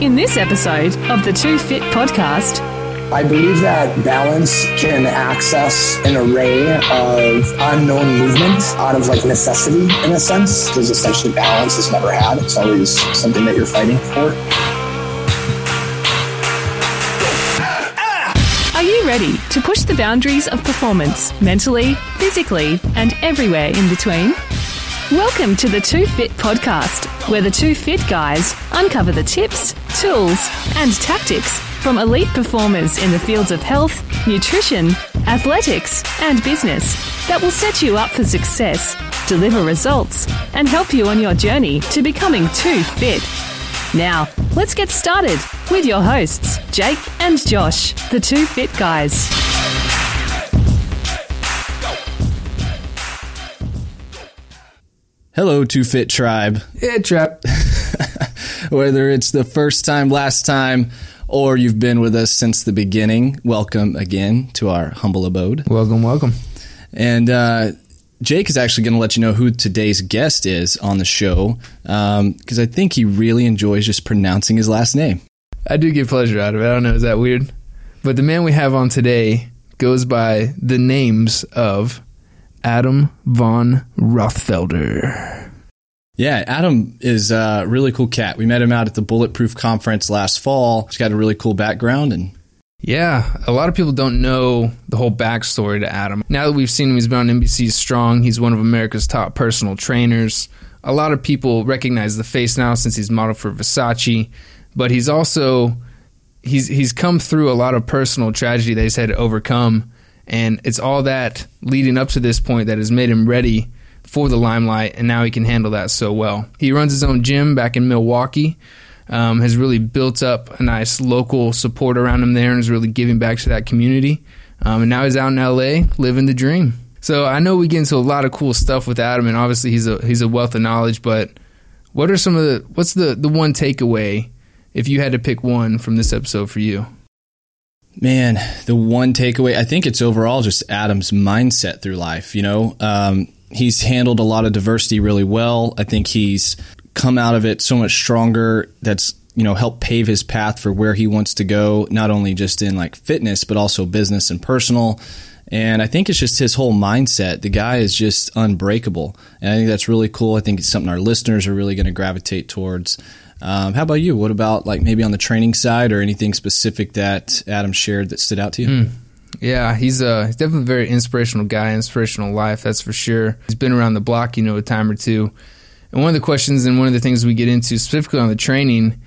In this episode of the Too Fit podcast, I believe that balance can access an array of unknown movement out of like necessity in a sense, because essentially balance is never had. It's always something that you're fighting for. are you ready to push the boundaries of performance mentally, physically, and everywhere in between? Welcome to the Too Fit podcast, where the Too Fit guys uncover the tips, tools, and tactics from elite performers in the fields of health, nutrition, athletics, and business that will set you up for success, deliver results, and help you on your journey to becoming too fit. Now, let's get started with your hosts, Jake and Josh, the Too Fit guys. Hello, Too Fit Tribe. Yeah, trap. Whether it's the first time, last time, or you've been with us since the beginning, welcome again to our humble abode. Welcome, welcome. And uh, Jake is actually going to let you know who today's guest is on the show because I think he really enjoys just pronouncing his last name. I do get pleasure out of it. I don't know, is that weird? But the man we have on today goes by the names of Adam von Rothfelder. Yeah, Adam is a really cool cat. We met him out at the Bulletproof Conference last fall. He's got a really cool background and Yeah, a lot of people don't know the whole backstory to Adam. Now that we've seen him, he's been on NBC Strong. He's one of America's top personal trainers. A lot of people recognize the face now since he's modeled for Versace, but he's also he's he's come through a lot of personal tragedy that he's had to overcome, and it's all that leading up to this point that has made him ready for the limelight, and now he can handle that so well. He runs his own gym back in Milwaukee um, has really built up a nice local support around him there and is really giving back to that community. Um, and now he's out in LA living the dream. So I know we get into a lot of cool stuff with Adam, and obviously he's a he's a wealth of knowledge. But what are some of the what's the the one takeaway if you had to pick one from this episode for you? Man, the one takeaway, I think it's overall just Adam's mindset through life. You know, um, he's handled a lot of diversity really well. I think he's come out of it so much stronger. That's, you know, helped pave his path for where he wants to go, not only just in like fitness, but also business and personal. And I think it's just his whole mindset. The guy is just unbreakable. And I think that's really cool. I think it's something our listeners are really going to gravitate towards. Um, how about you? What about like maybe on the training side or anything specific that Adam shared that stood out to you? Yeah, he's a he's definitely a very inspirational guy, inspirational life, that's for sure. He's been around the block, you know, a time or two. And one of the questions and one of the things we get into specifically on the training,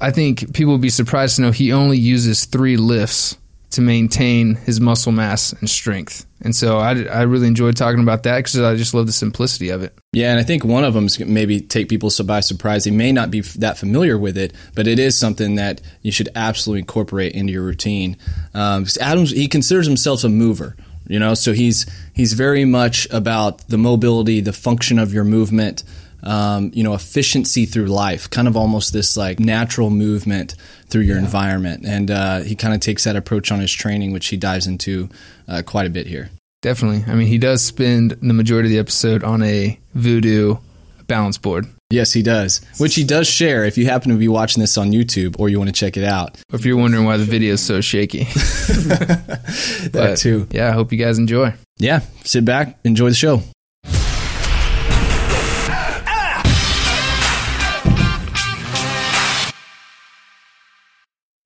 I think people would be surprised to know he only uses three lifts to maintain his muscle mass and strength. And so I, I really enjoyed talking about that because I just love the simplicity of it. Yeah, and I think one of them is maybe take people so by surprise. They may not be that familiar with it, but it is something that you should absolutely incorporate into your routine. Um, Adams, he considers himself a mover, you know, so he's he's very much about the mobility, the function of your movement, um, you know, efficiency through life, kind of almost this like natural movement through your environment. And uh, he kind of takes that approach on his training, which he dives into uh, quite a bit here. Definitely. I mean, he does spend the majority of the episode on a voodoo balance board. Yes, he does, which he does share. If you happen to be watching this on YouTube or you want to check it out, Or if you're wondering why the video is so shaky. that But, too. Yeah, I hope you guys enjoy. Yeah, sit back, enjoy the show.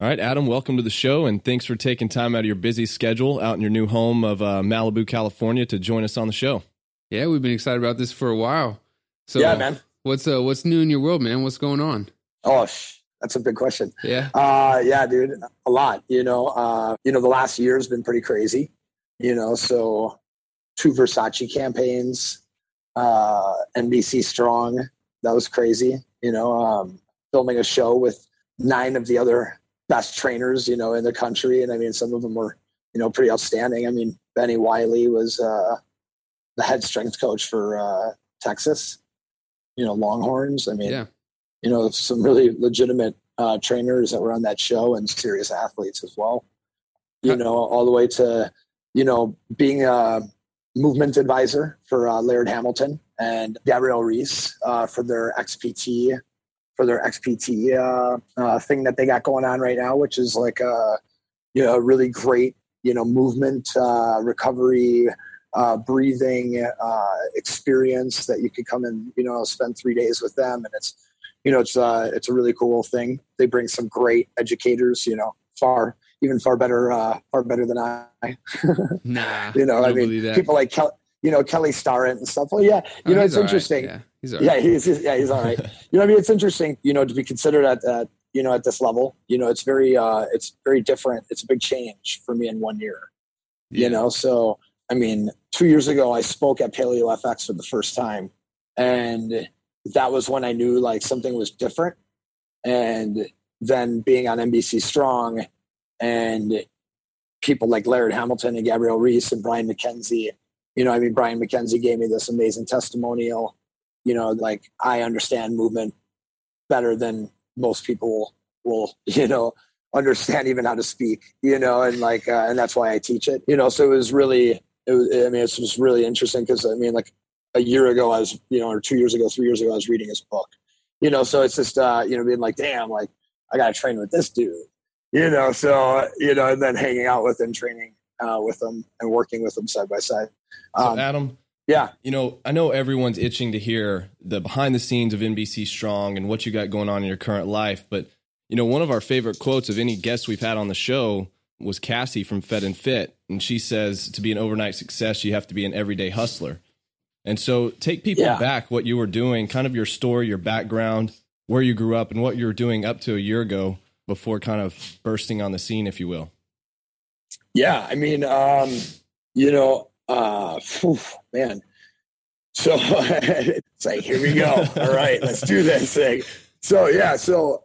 All right, Adam, welcome to the show, and thanks for taking time out of your busy schedule out in your new home of uh, Malibu, California, to join us on the show. Yeah, we've been excited about this for a while. So Yeah, man. What's uh what's new in your world, man? What's going on? Oh, sh- that's a big question. Yeah. Uh, yeah, dude, a lot. You know, uh, you know, the last year has been pretty crazy. You know, so two Versace campaigns, uh, NBC Strong, that was crazy. You know, um, filming a show with nine of the other best trainers, you know, in the country, and I mean, some of them were, you know, pretty outstanding. I mean, Bennie Wylie was uh, the head strength coach for uh, Texas. You know, Longhorns. I mean, Yeah. you know, some really legitimate uh, trainers that were on that show and serious athletes as well. You know, all the way to, you know, being a movement advisor for uh, Laird Hamilton and Gabrielle Reece uh, for their XPT for their XPT uh, uh, thing that they got going on right now, which is like a you know really great you know movement uh, recovery. Uh, breathing uh, experience that you could come and you know spend three days with them, and it's you know it's uh, it's a really cool thing. They bring some great educators, you know, far even far better uh, far better than I. nah, you know, I, I mean, people like Kelly, you know Kelly Starrett and stuff. Well, yeah, you oh, know, it's interesting. Right. Yeah, he's all right. yeah, he's, he's, yeah, he's all right. you know, I mean, it's interesting. You know, to be considered at that, you know, at this level. You know, it's very, uh, it's very different. It's a big change for me in one year. Yeah. You know, so I mean, two years ago, I spoke at Paleo FX for the first time, and that was when I knew like something was different. And then being on NBC Strong and people like Laird Hamilton and Gabrielle Reece and Brian McKenzie. You know, I mean, Brian McKenzie gave me this amazing testimonial. You know, like I understand movement better than most people will, you know, understand even how to speak, you know, and like, uh, and that's why I teach it, you know, so it was really, it was, I mean, it's just really interesting because I mean, like a year ago, I was, you know, or two years ago, three years ago, I was reading his book, you know, so it's just, uh, you know, being like, damn, like I got to train with this dude, you know, so, you know, and then hanging out with him, training uh, with them and working with them side by side. Um, so Adam, yeah, you know, I know everyone's itching to hear the behind the scenes of NBC Strong and what you got going on in your current life. But, you know, one of our favorite quotes of any guest we've had on the show was Cassie from Fed and Fit. And she says to be an overnight success, you have to be an everyday hustler. And so take people yeah. back what you were doing, kind of your story, your background, where you grew up, and what you were doing up to a year ago before kind of bursting on the scene, if you will? Yeah, I mean, um, you know, uh, whew, man. So it's like, here we go. All right, let's do this thing. So yeah, so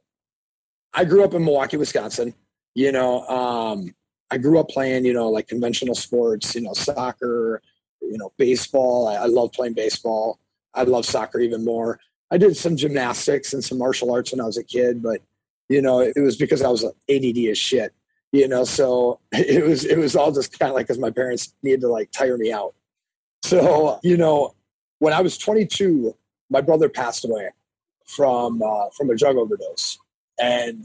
I grew up in Milwaukee, Wisconsin. You know, um, I grew up playing, you know, like conventional sports, you know, soccer, you know, baseball. I, I love playing baseball. I love soccer even more. I did some gymnastics and some martial arts when I was a kid, but you know, it was because I was ADD as shit. You know, so it was it was all just kind of like because my parents needed to like tire me out. So you know, when I was 22, my brother passed away from uh, from a drug overdose, and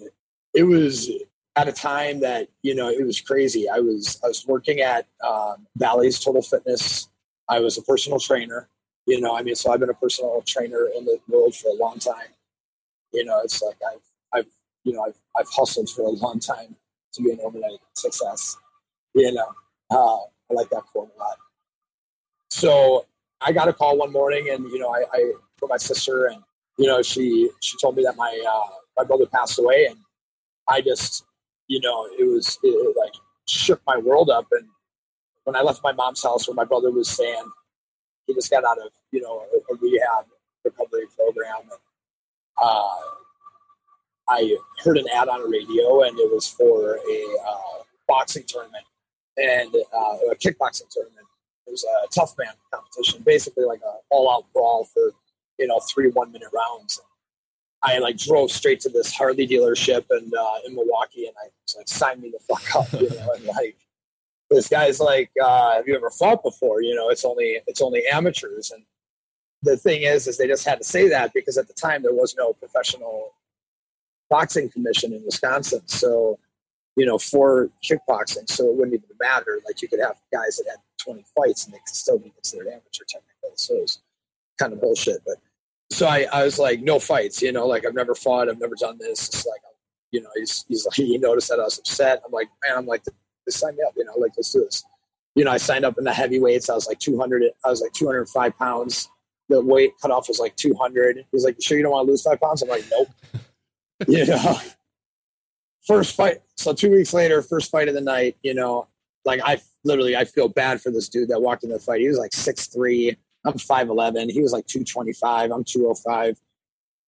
it was at a time that you know it was crazy. I was I was working at um, Bally's Total Fitness. I was a personal trainer. You know, I mean, so I've been a personal trainer in the world for a long time. You know, it's like I've I've you know, I've, I've hustled for a long time to an overnight success. You know, uh, I like that quote a lot. So I got a call one morning, and you know, I, I for my sister, and you know, she she told me that my uh, my brother passed away, and I just, you know, it was it, it like shook my world up. And when I left my mom's house, where my brother was staying, he just got out of you know a, a rehab recovery program. And, uh, I heard an ad on a radio, and it was for a uh, boxing tournament and uh, a kickboxing tournament. It was a tough man competition, basically like a all-out brawl for you know three one-minute rounds. I like drove straight to this Harley dealership and uh, in Milwaukee, and I was like, "Sign me the fuck up," you know, and like this guy's like, uh, "Have you ever fought before?" You know, it's only it's only amateurs, and the thing is, is they just had to say that because at the time there was no professional boxing commission in Wisconsin. So, you know, for kickboxing, so it wouldn't even matter. Like you could have guys that had 20 fights and they could still be considered amateur technically. So it was kind of bullshit. But so I, I was like, no fights, you know, like I've never fought, I've never done this. It's like, you know, he's, he's like, he noticed that I was upset. I'm like, man, I'm like, just sign me up, you know, like, let's do this. You know, I signed up in the heavyweights. I was like 200, I was like 205 pounds. The weight cutoff was like 200. He's like, you sure you don't want to lose five pounds? I'm like, nope. You know, first fight. So two weeks later, first fight of the night, you know, like I literally, I feel bad for this dude that walked in the fight. He was like six three. I'm 5'11. He was like 225. I'm 205.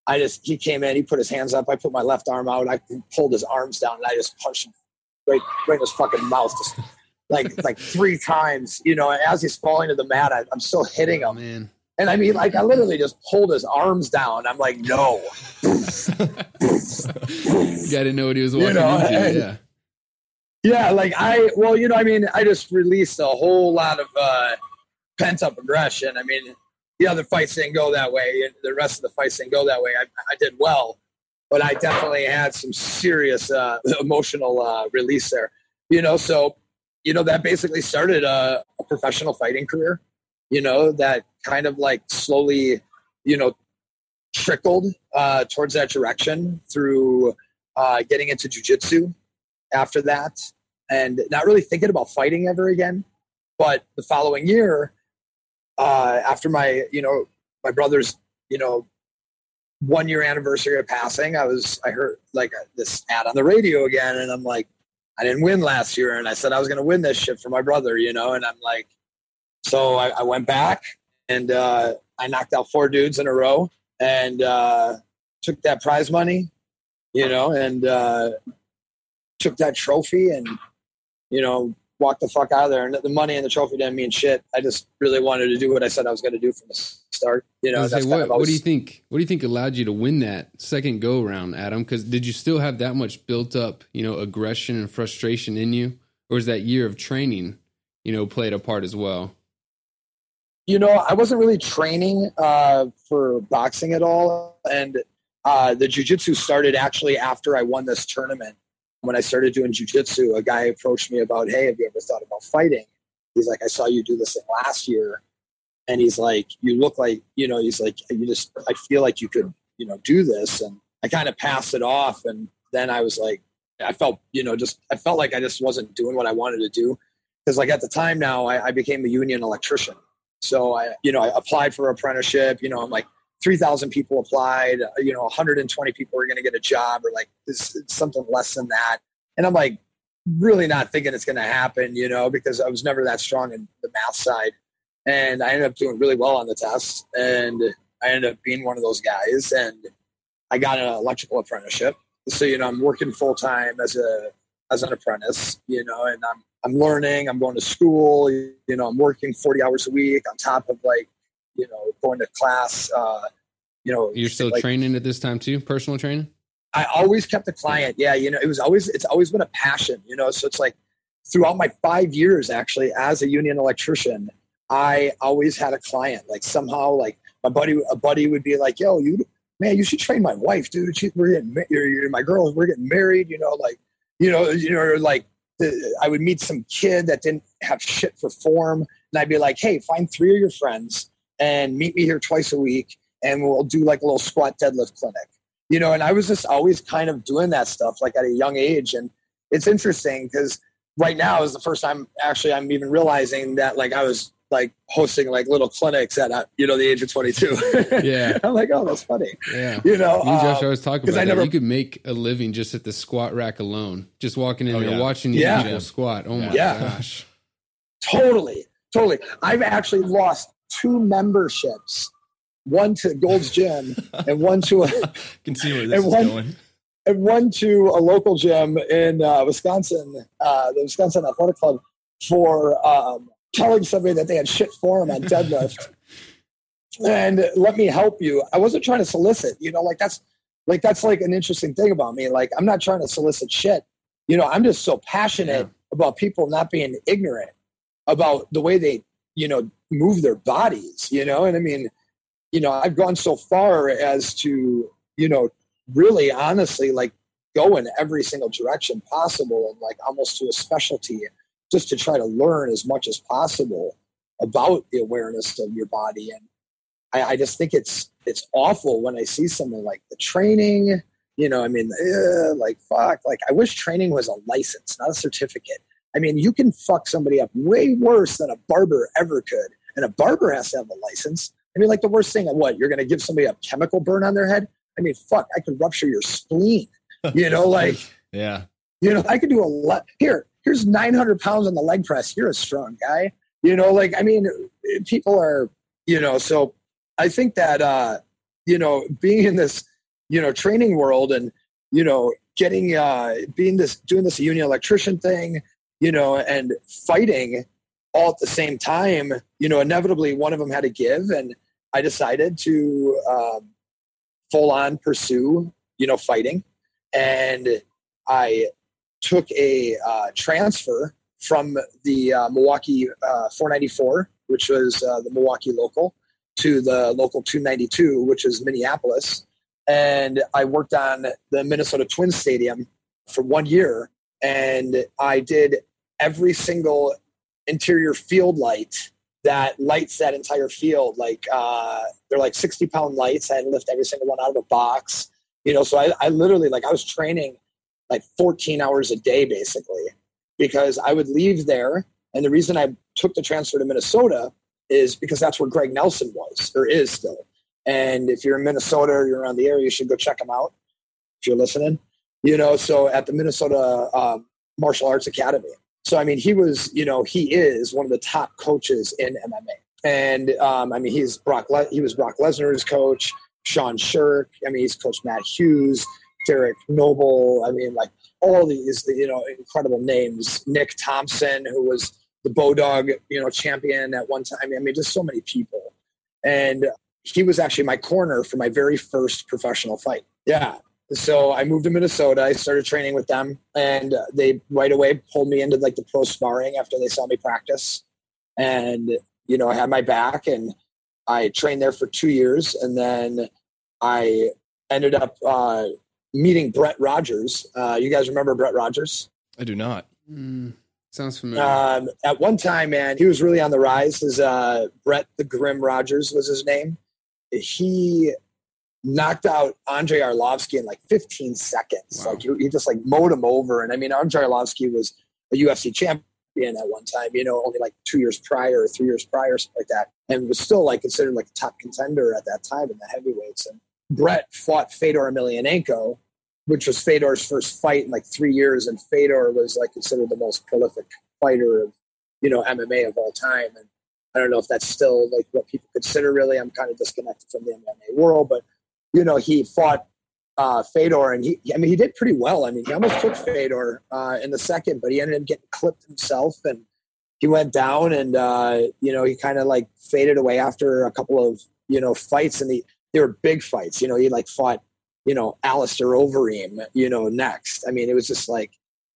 I just, he came in, he put his hands up. I put my left arm out. I pulled his arms down and I just punched him right, right in his fucking mouth. Just like, like three times, you know, as he's falling to the mat, I, am still hitting oh, him. Oh, man. And I mean, like, I literally just pulled his arms down. I'm like, no. you got to know what he was walking you know, into. And, yeah. Yeah, like I, well, you know, I mean, I just released a whole lot of uh, pent up aggression. I mean, the other fights didn't go that way. The rest of the fights didn't go that way. I, I did well, but I definitely had some serious uh, emotional uh, release there. You know, so you know that basically started a, a professional fighting career. You know that kind of like slowly, you know, trickled uh, towards that direction through uh, getting into jujitsu after that, and not really thinking about fighting ever again. But the following year, uh, after my you know my brother's you know one year anniversary of passing, I was I heard like this ad on the radio again, and I'm like, I didn't win last year, and I said I was going to win this shit for my brother, you know, and I'm like, so I, I went back and uh, I knocked out four dudes in a row and uh, took that prize money, you know, and uh, took that trophy and you know walked the fuck out of there. And the money and the trophy didn't mean shit. I just really wanted to do what I said I was going to do from the start. You know, say, what, what, do you think? What do you think allowed you to win that second go round, Adam? Because did you still have that much built up, you know, aggression and frustration in you, or was that year of training, you know, played a part as well? You know, I wasn't really training uh, for boxing at all, and uh, the jujitsu started actually after I won this tournament when I started doing jujitsu, a guy approached me about, hey, have you ever thought about fighting? He's like, I saw you do this thing last year. And he's like, you look like, you know, he's like, you just, I feel like you could, you know, do this. And I kind of passed it off. And then I was like, I felt, you know, just, I felt like I just wasn't doing what I wanted to do. Cause like at the time now, I, I became a union electrician. So I, you know, I applied for apprenticeship, you know, I'm like, 3,000 people applied, uh, you know, 120 people were going to get a job or like this, something less than that. And I'm like, really not thinking it's going to happen, you know, because I was never that strong in the math side. And I ended up doing really well on the test. And I ended up being one of those guys. And I got an electrical apprenticeship. So, you know, I'm working full time as a, as an apprentice, you know, and I'm, I'm learning, I'm going to school, you know, I'm working 40 hours a week on top of like you know, going to class. Uh, you know, you're still like, training at this time too, personal training. I always kept a client. Yeah, you know, it was always it's always been a passion. You know, so it's like throughout my five years actually as a union electrician, I always had a client. Like somehow, like my buddy, a buddy would be like, "Yo, you man, you should train my wife, dude. She, we're getting, you're, you're my girl. We're getting married. You know, like, you know, you know, like I would meet some kid that didn't have shit for form, and I'd be like, "Hey, find three of your friends." and meet me here twice a week and we'll do like a little squat deadlift clinic you know and i was just always kind of doing that stuff like at a young age and it's interesting because right now is the first time actually i'm even realizing that like i was like hosting like little clinics at uh, you know the age of 22 yeah. I'm like oh that's funny. Yeah. You know you and josh um, always talk about I that. never, you could make a living just at the squat rack alone just walking in oh, there yeah. watching these yeah. people squat. Oh my yeah. gosh. Totally. Totally. I've actually lost two memberships, one to Gold's Gym and one to a can see where this is one, going. And one to a local gym in uh, Wisconsin, uh, the Wisconsin Athletic Club, for um, telling somebody that they had shit form on deadlift. and let me help you. I wasn't trying to solicit, you know, like that's like that's like an interesting thing about me. Like I'm not trying to solicit shit. You know, I'm just so passionate yeah. about people not being ignorant about the way they, you know, move their bodies, you know? And I mean, you know, I've gone so far as to, you know, really honestly like go in every single direction possible and like almost to a specialty just to try to learn as much as possible about the awareness of your body. And I, I just think it's it's awful when I see something like the training, you know, I mean, like fuck, like I wish training was a license, not a certificate. I mean, you can fuck somebody up way worse than a barber ever could and a barber has to have a license. I mean, like the worst thing what you're going to give somebody a chemical burn on their head. I mean, fuck, I could rupture your spleen. You know, like yeah, you know, I could do a lot. Here, here's 900 pounds on the leg press. You're a strong guy. You know, like I mean, people are, you know, so I think that uh, you know, being in this, you know, training world and you know, getting uh, being this doing this union electrician thing, you know, and fighting all at the same time, you know, inevitably one of them had to give, and I decided to um, full on pursue, you know, fighting, and I took a uh, transfer from the uh, Milwaukee uh, 494, which was uh, the Milwaukee local, to the local 292, which is Minneapolis, and I worked on the Minnesota Twins Stadium for one year, and I did every single interior field light that lights that entire field. Like uh, they're like sixty pound lights. I had to lift every single one out of a box. You know, so I, I literally like I was training like 14 hours a day basically because I would leave there. And the reason I took the transfer to Minnesota is because that's where Greg Nelson was or is still. And if you're in Minnesota or you're around the area, you should go check him out if you're listening. You know, so at the Minnesota um, Martial Arts Academy. So I mean, he was, you know, he is one of the top coaches in MMA. And um, I mean, he's Brock. Le- he was Brock Lesnar's coach. Sean Sherk. I mean, he's coached Matt Hughes, Derek Noble. I mean, like all these, you know, incredible names. Nick Thompson, who was the Bodog, you know, champion at one time. I mean, just so many people. And he was actually my corner for my very first professional fight. Yeah. So I moved to Minnesota. I started training with them, and they right away pulled me into like the pro sparring after they saw me practice. And you know, I had my back, and I trained there for two years, and then I ended up uh, meeting Brett Rogers. Uh, you guys remember Brett Rogers? I do not. Mm, sounds familiar. Um, at one time, man, he was really on the rise. His uh, Brett the Grim Rogers was his name. He knocked out Andrei Arlovsky in like 15 seconds. Wow. Like he, he just like mowed him over. And I mean, Andrei Arlovsky was a UFC champion at one time, you know, only like two years prior or three years prior, something like that, and was still like considered like a top contender at that time in the heavyweights. And Brett fought Fedor Emelianenko, which was Fedor's first fight in like three years, and Fedor was like considered the most prolific fighter of you know MMA of all time. And I don't know if that's still like what people consider. Really, I'm kind of disconnected from the MMA world, but you know, he fought uh, Fedor, and he, I mean, he did pretty well. I mean, he almost took Fedor uh, in the second, but he ended up getting clipped himself, and he went down, and uh, you know, he kind of like faded away after a couple of you know fights, and he, they were big fights. You know, he like fought, you know, Alistair Overeem, you know, next. I mean, it was just like,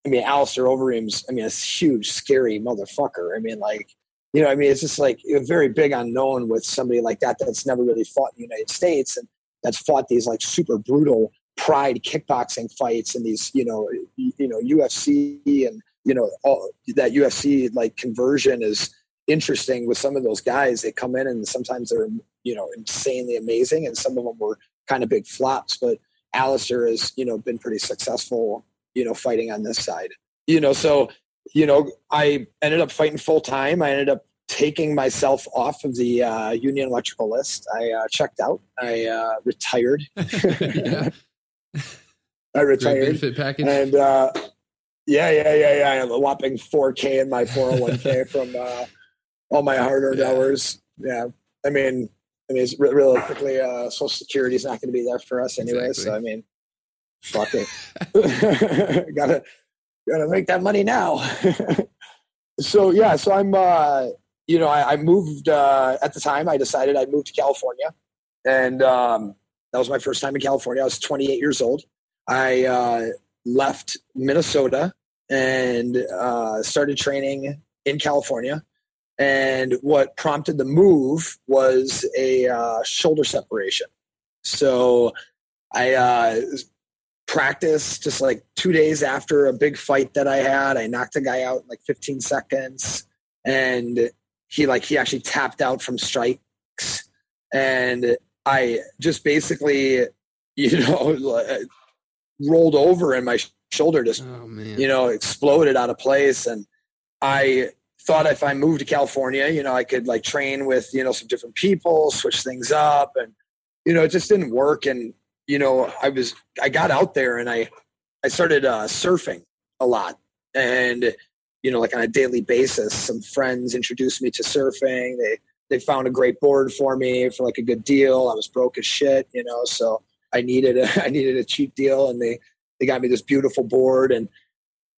I mean, Alistair Overeem's, I mean, a huge, scary motherfucker. I mean, like, you know, I mean, it's just like a very big unknown with somebody like that that's never really fought in the United States, and that's fought these like super brutal pride kickboxing fights and these you know you know UFC and you know all that UFC like conversion is interesting with some of those guys they come in and sometimes they're you know insanely amazing and some of them were kind of big flops but Alistair has you know been pretty successful you know fighting on this side you know so you know I ended up fighting full time I ended up taking myself off of the uh, union electrical list. I uh, checked out. I uh, retired. I Great retired, benefit package. and uh, yeah, yeah, yeah, yeah. I have a whopping four k in my four hundred one k from uh, all my hard earned Yeah. hours. Yeah, I mean, I mean, it's re- realistically, uh, Social Security is not going to be there for us anyway. Exactly. So I mean, fuck it. gotta gotta make that money now. so yeah, so I'm uh, you know I, I moved uh, at the time. I decided I'd move to California, and um, that was my first time in California. I was 28 years old. I uh, left Minnesota and uh, started training in California. And what prompted the move was a uh, shoulder separation. So I uh, practiced just like two days after a big fight that I had. I knocked a guy out in like 15 seconds, and he like he actually tapped out from strikes, and I just basically, you know, rolled over and my shoulder just oh you know, exploded out of place. And I thought if I moved to California, you know, I could like train with, you know, some different people, switch things up. And, you know, it just didn't work. And, you know, I was, I got out there and I, I started uh, surfing a lot. And, you know, like on a daily basis, some friends introduced me to surfing. They, they found a great board for me for like a good deal. I was broke as shit, you know, so I needed a, I needed a cheap deal and they, they got me this beautiful board and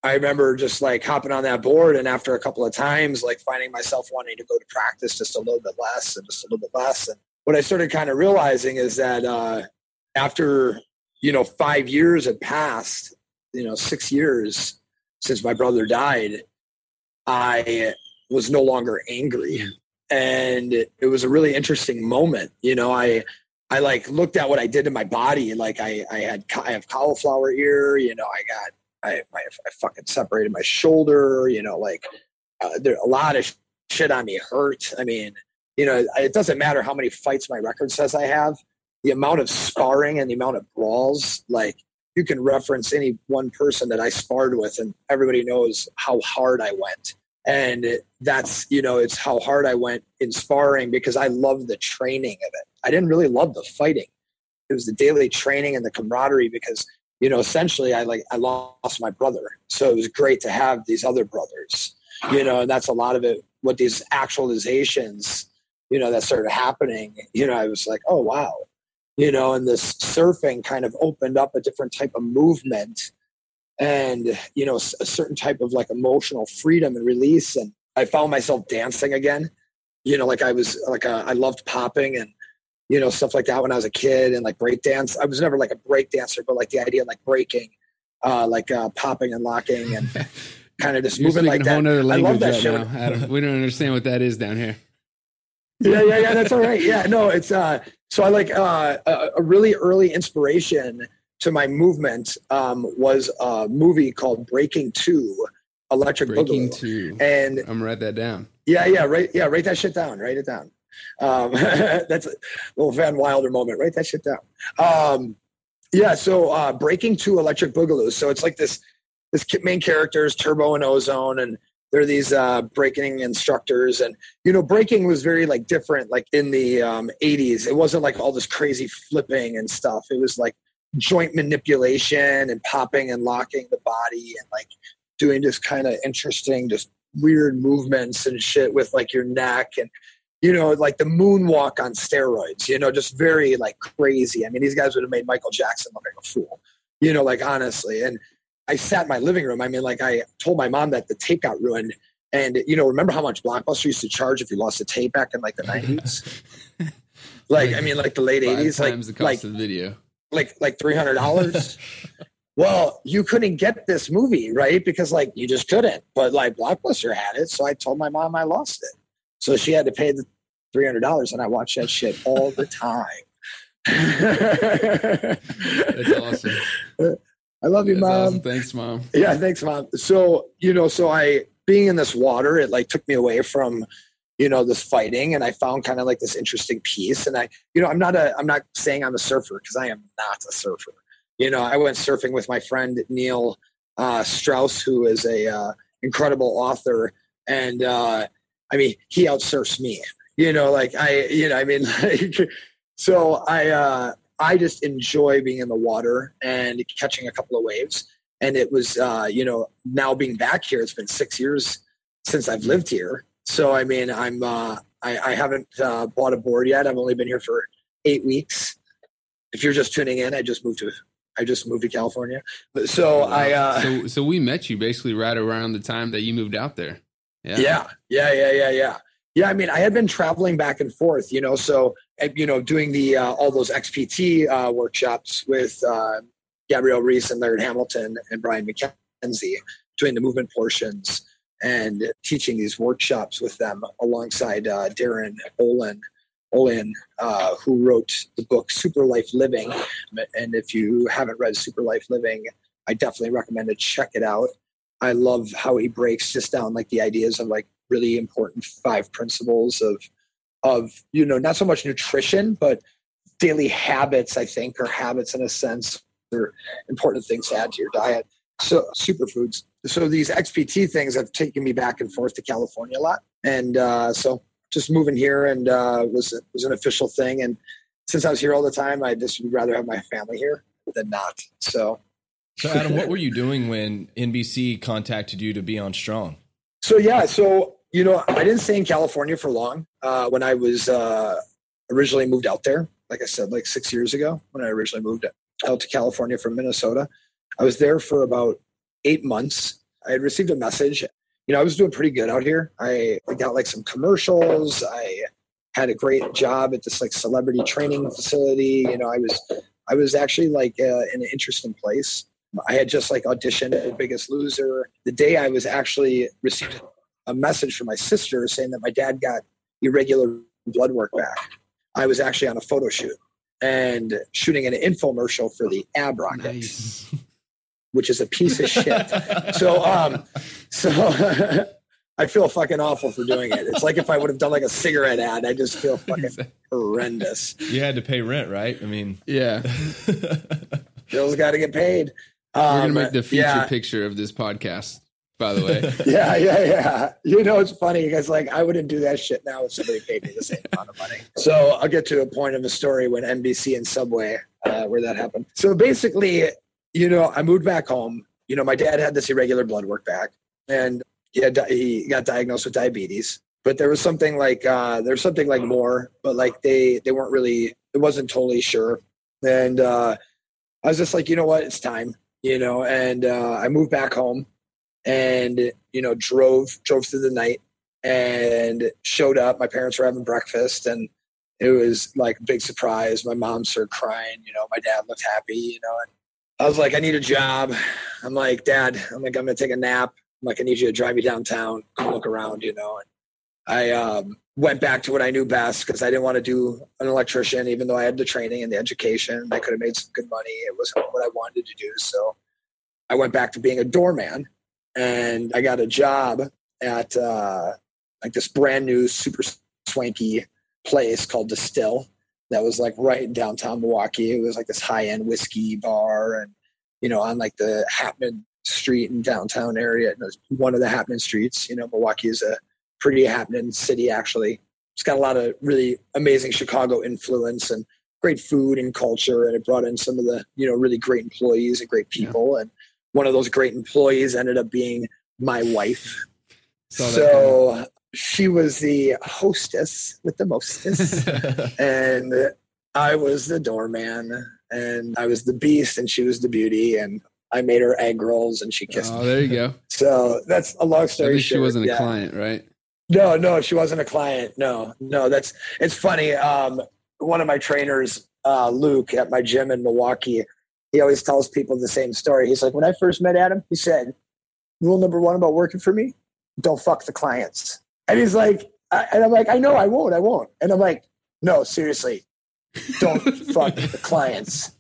I remember just like hopping on that board and after a couple of times like finding myself wanting to go to practice just a little bit less and just a little bit less and what I started kind of realizing is that uh, after you know five years had passed you know six years since my brother died I was no longer angry and it was a really interesting moment you know I I like looked at what I did to my body. Like I, I had, I have cauliflower ear, you know, I got, I, I, I fucking separated my shoulder, you know, like uh, there a lot of shit on me hurt. I mean, you know, it doesn't matter how many fights my record says I have. The amount of sparring and the amount of brawls, like you can reference any one person that I sparred with, and everybody knows how hard I went. And that's, you know, it's how hard I went in sparring because I love the training of it. I didn't really love the fighting. It was the daily training and the camaraderie because, you know, essentially I like, I lost my brother. So it was great to have these other brothers, you know, and that's a lot of it. What these actualizations, you know, that started happening, you know, I was like, oh, wow, you know, and this surfing kind of opened up a different type of movement and, you know, a certain type of like emotional freedom and release. And I found myself dancing again, you know, like I was like, a, I loved popping and, you know, stuff like that when I was a kid and like break dance. I was never like a break dancer, but like the idea of like breaking, uh, like uh, popping and locking and kind of just You're moving like that. I love that right shit. Adam. We don't understand what that is down here. yeah, yeah, yeah. That's all right. Yeah, no, it's uh. So I like uh, a, a really early inspiration to my movement um, was a movie called Breaking Two, Electric Breaking Boogaloo. two. And I'm gonna write that down. yeah, yeah, right, yeah, write that shit down. Write it down. Um, that's a little Van Wilder moment. Write that shit down. Um, yeah, so uh, Breaking Two, Electric Boogaloo. So it's like this this main characters, Turbo and Ozone, and they're these uh, breaking instructors. And you know, breaking was very like different, like in the um, '80s. It wasn't like all this crazy flipping and stuff. It was like joint manipulation and popping and locking the body and like doing this kind of interesting, just weird movements and shit with like your neck and you know, like the moonwalk on steroids, you know, just very like crazy. I mean, these guys would have made Michael Jackson look like a fool, you know, like honestly. And I sat in my living room. I mean, like I told my mom that the tape got ruined. And, you know, remember how much Blockbuster used to charge if you lost a tape back in like the 90s? like, I mean, like the late Five 80s, like, the cost like, of the video. like, like $300. well, you couldn't get this movie, right? Because like you just couldn't. But like Blockbuster had it. So I told my mom I lost it. So she had to pay the three hundred dollars, and I watched that shit all the time. That's awesome. I love you, That's mom. awesome. Thanks, mom. Yeah, thanks, mom. So you know, so I being in this water, it like took me away from you know this fighting, and I found kind of like this interesting piece. And I, you know, I'm not a, I'm not saying I'm a surfer because I am not a surfer. You know, I went surfing with my friend Neil uh, Strauss, who is a uh, incredible author, and uh, I mean, he outsurfs me. You know, like I, you know, I mean, like, so I, uh, I just enjoy being in the water and catching a couple of waves. And it was, uh, you know, now being back here, it's been six years since I've lived here. So I mean, I'm, uh, I, I haven't uh, bought a board yet. I've only been here for eight weeks. If you're just tuning in, I just moved to, I just moved to California. So I, uh, so so we met you basically right around the time that you moved out there. Yeah. Yeah, yeah, yeah, yeah, yeah. I mean, I had been traveling back and forth, you know, so you know, doing the uh, all those XPT uh, workshops with uh, Gabrielle Reece and Laird Hamilton and Brian McKenzie, doing the movement portions and teaching these workshops with them alongside uh, Darin Olien, Olien, uh, who wrote the book Super Life Living. And if you haven't read Super Life Living, I definitely recommend to check it out. I love how he breaks just down like the ideas of like really important five principles of of you know not so much nutrition but daily habits i think or habits in a sense are important things to add to your diet. So superfoods. So these xpt things have taken me back and forth to california a lot. And uh, so just moving here and uh, was was an official thing. And since i was here all the time i just would rather have my family here than not. So So, Adam, what were you doing when NBC contacted you to be on Strong? So yeah, so you know, I didn't stay in California for long. Uh, when I was uh, originally moved out there, like I said, like six years ago, when I originally moved out to California from Minnesota, I was there for about eight months. I had received a message. You know, I was doing pretty good out here. I, got like some commercials. I had a great job at this like celebrity training facility. You know, I was I was actually like uh, in an interesting place. I had just like auditioned at Biggest Loser. The day I was actually received a message from my sister saying that my dad got irregular blood work back. I was actually on a photo shoot. and shooting an infomercial for the ab rocket Nice. which is a piece of shit so um so i feel fucking awful for doing it it's like if i would have done like a cigarette ad i just feel fucking horrendous You had to pay rent, right? I mean, Yeah. bill's got to get paid We're um, gonna make the feature yeah, picture of this podcast, by the way. yeah yeah yeah. You know it's funny because like i wouldn't do that shit now if somebody paid me the same amount of money. So i'll get to a point of the story when nbc and subway uh, where that happened. So basically you know i moved back home. You know my dad had this irregular blood work back and he had di- he got diagnosed with diabetes. But there was something like uh there's something like more but like they they weren't really it wasn't totally sure. And uh i was just like you know what? It's time you know and uh i moved back home and you know drove drove through the night and showed up. My parents were having breakfast and it was like a big surprise. My mom started crying you know my dad looked happy you know and i was like i need a job. I'm like dad i'm like i'm gonna take a nap. I'm like i need you to drive me downtown go look around you know and i um, went back to what i knew best because i didn't want to do an electrician even though i had the training and the education i could have made some good money it wasn't what i wanted to do so i went back to being a doorman and I got a job at uh, like this brand new, super swanky place called Distil that was like right in downtown Milwaukee. It was like this high end whiskey bar, and you know, on like the Hapman Street in downtown area, and it was one of the Hapman streets. You know, Milwaukee is a pretty happening city actually. It's got a lot of really amazing Chicago influence and great food and culture, and it brought in some of the you know really great employees and great people. And one of those great employees ended up being my wife. Saw So she was the hostess with the mostest, and I was the doorman, and I was the beast, and she was the beauty, and I made her egg rolls, and she kissed Oh, me. there you go. So that's a long At story. least she wasn't a client, right? No, no, she wasn't a client. No, no, that's it's funny. Um, one of my trainers, uh, Luke, at my gym in Milwaukee, he always tells people the same story. He's like, when I first met Adam, he said, "Rule number one about working for me: don't fuck the clients." And he's like, I, and I'm like, I know, I won't, I won't. And I'm like, no, seriously, don't fuck the clients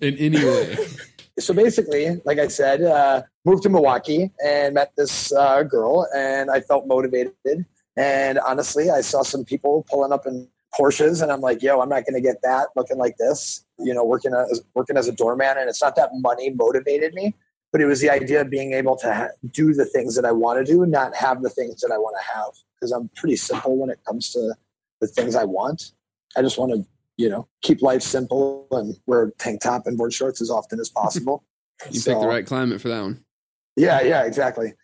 In any way. so basically, like I said, uh, moved to Milwaukee and met this uh, girl, and I felt motivated. And honestly, I saw some people pulling up in Porsches, and I'm like, "Yo, I'm not going to get that looking like this." You know, working as working as a doorman, and it's not that money motivated me, but it was the idea of being able to ha- do the things that I want to do, not have the things that I want to have. Because I'm pretty simple when it comes to the things I want. I just want to, you know, keep life simple and wear tank top and board shorts as often as possible. You So- picked the right climate for that one. yeah, yeah, exactly.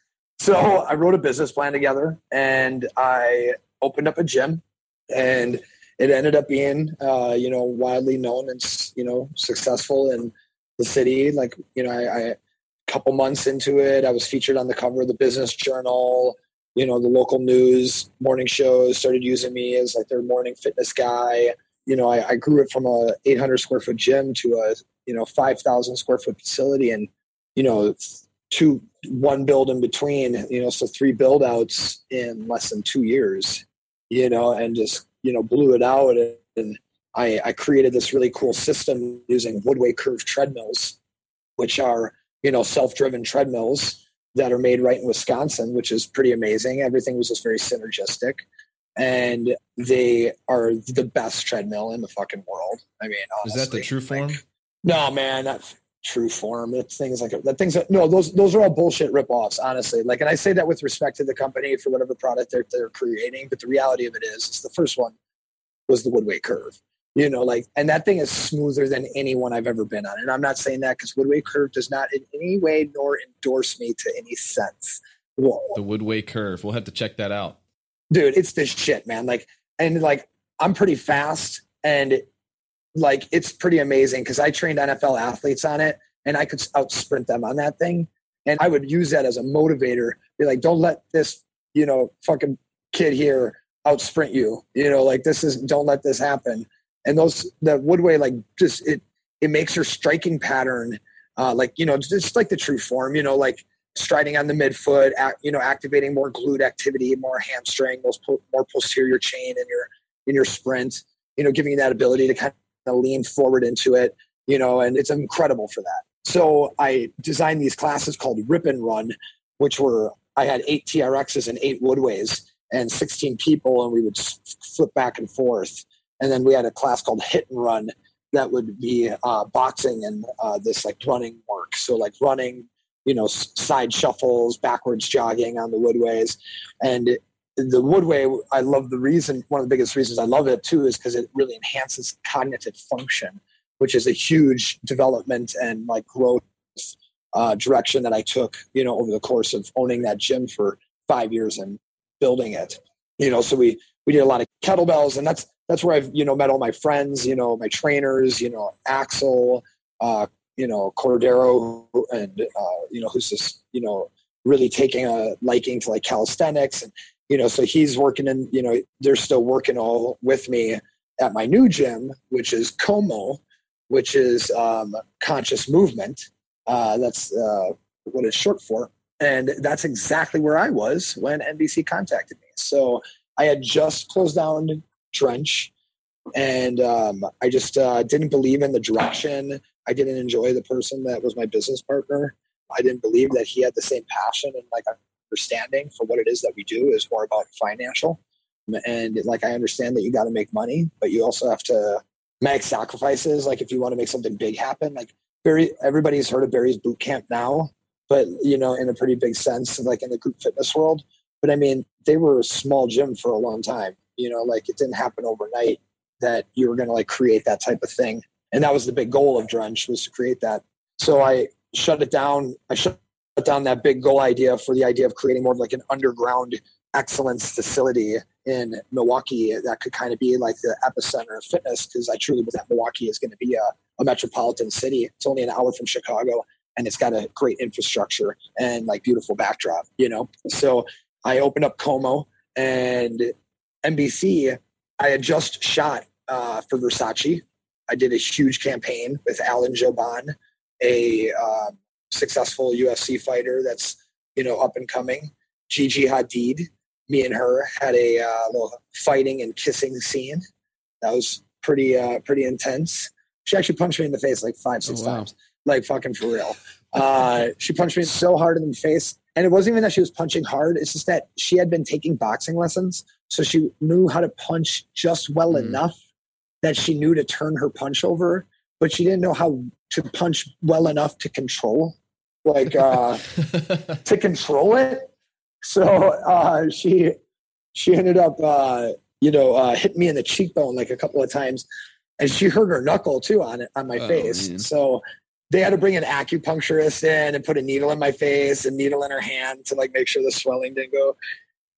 So I wrote a business plan together and I opened up a gym and it ended up being, uh, you know, widely known and, you know, successful in the city. Like, you know, I, I, a couple months into it, I was featured on the cover of the business journal, you know, the local news morning shows started using me as like their morning fitness guy. You know, I, I grew it from a 800 square foot gym to a, you know, 5,000 square foot facility and, you know, two one build in between you know so three build outs in less than two years you know and just you know blew it out. And, I, I created this really cool system using woodway curve treadmills which are you know self-driven treadmills that are made right in wisconsin which is pretty amazing. Everything was just very synergistic. And they are the best treadmill in the fucking world. I mean Is that the true form? No, man, true form. It's things like that. Things that no, those those are all bullshit ripoffs. Honestly, like, and I say that with respect to the company for whatever product they're they're creating. But the reality of it is, it's the first one was the Woodway Curve. You know, like, and that thing is smoother than anyone I've ever been on. And I'm not saying that because Woodway Curve does not in any way nor endorse me to any sense. Whoa, The Woodway curve. We'll have to check that out. dude, it's this shit, man. Like, and like, I'm pretty fast, and like, it's pretty amazing because I trained NFL athletes on it, and I could out sprint them on that thing, and I would use that as a motivator. Be like, don't let this, you know, fucking kid here out sprint you. You know, like this is don't let this happen. And those the Woodway like just it it makes your striking pattern uh, like you know just like the true form. You know, like striding on the midfoot, act, you know, activating more glute activity, more hamstring, po- more posterior chain in your in your sprint. You know, giving you that ability to kind to lean forward into it, you know, and it's incredible for that. So I designed these classes called Rip and Run, which were I had eight TRXs and eight Woodways and 16 people, and we would flip back and forth. And then we had a class called Hit and Run that would be uh, boxing and uh, this like running work. So like running, you know, side shuffles, backwards jogging on the woodways, and the woodway. I love the reason. One of the biggest reasons I love it too is because it really enhances cognitive function, which is a huge development and like growth uh, direction that I took, you know, over the course of owning that gym for five years and building it. You know, so we we did a lot of kettlebells, and that's that's where I've you know met all my friends, you know, my trainers, you know, Axel, uh, you know, Cordero, and uh, you know, who's just you know really taking a liking to like calisthenics, and you know, so he's working in, you know, they're still working all with me at my new gym, which is Como, which is um, conscious movement uh, that's uh, what it's short for. And that's exactly where I was when NBC contacted me. So I had just closed down Drench and um, I just uh, didn't believe in the direction. I didn't enjoy the person that was my business partner. I didn't believe that he had the same passion and like understanding for what it is that we do is more about financial. And like I understand that you got to make money, but you also have to make sacrifices. Like if you want to make something big happen, like Barry, everybody's heard of Barry's boot camp now, but you know, in a pretty big sense, like in the group fitness world. But I mean, they were a small gym for a long time. You know, like it didn't happen overnight that you were going to like create that type of thing. And that was the big goal of Drench was to create that. So I shut it down. I shut down that big goal idea for the idea of creating more of like an underground excellence facility in Milwaukee that could kind of be like the epicenter of fitness because I truly believe that Milwaukee is going to be a, a metropolitan city. It's only an hour from Chicago and it's got a great infrastructure and like beautiful backdrop, you know? So I opened up Como and NBC. I had just shot uh, for Versace. I did a huge campaign with Alan Jouban, a uh, successful UFC fighter that's you know up and coming. Gigi Hadid, me and her had a uh, little fighting and kissing scene. That was pretty uh, pretty intense. She actually punched me in the face like five six oh, wow. times, like fucking for real. Uh, she punched me so hard in the face, and it wasn't even that she was punching hard. It's just that she had been taking boxing lessons, so she knew how to punch just well mm. enough that she knew to turn her punch over, but she didn't know how to punch well enough to control, like uh, to control it. So uh, she she ended up uh, you know uh, hitting me in the cheekbone like a couple of times, and she hurt her knuckle too on it on my oh, face. Man. So they had to bring an acupuncturist in and put a needle in my face and needle in her hand to like make sure the swelling didn't go.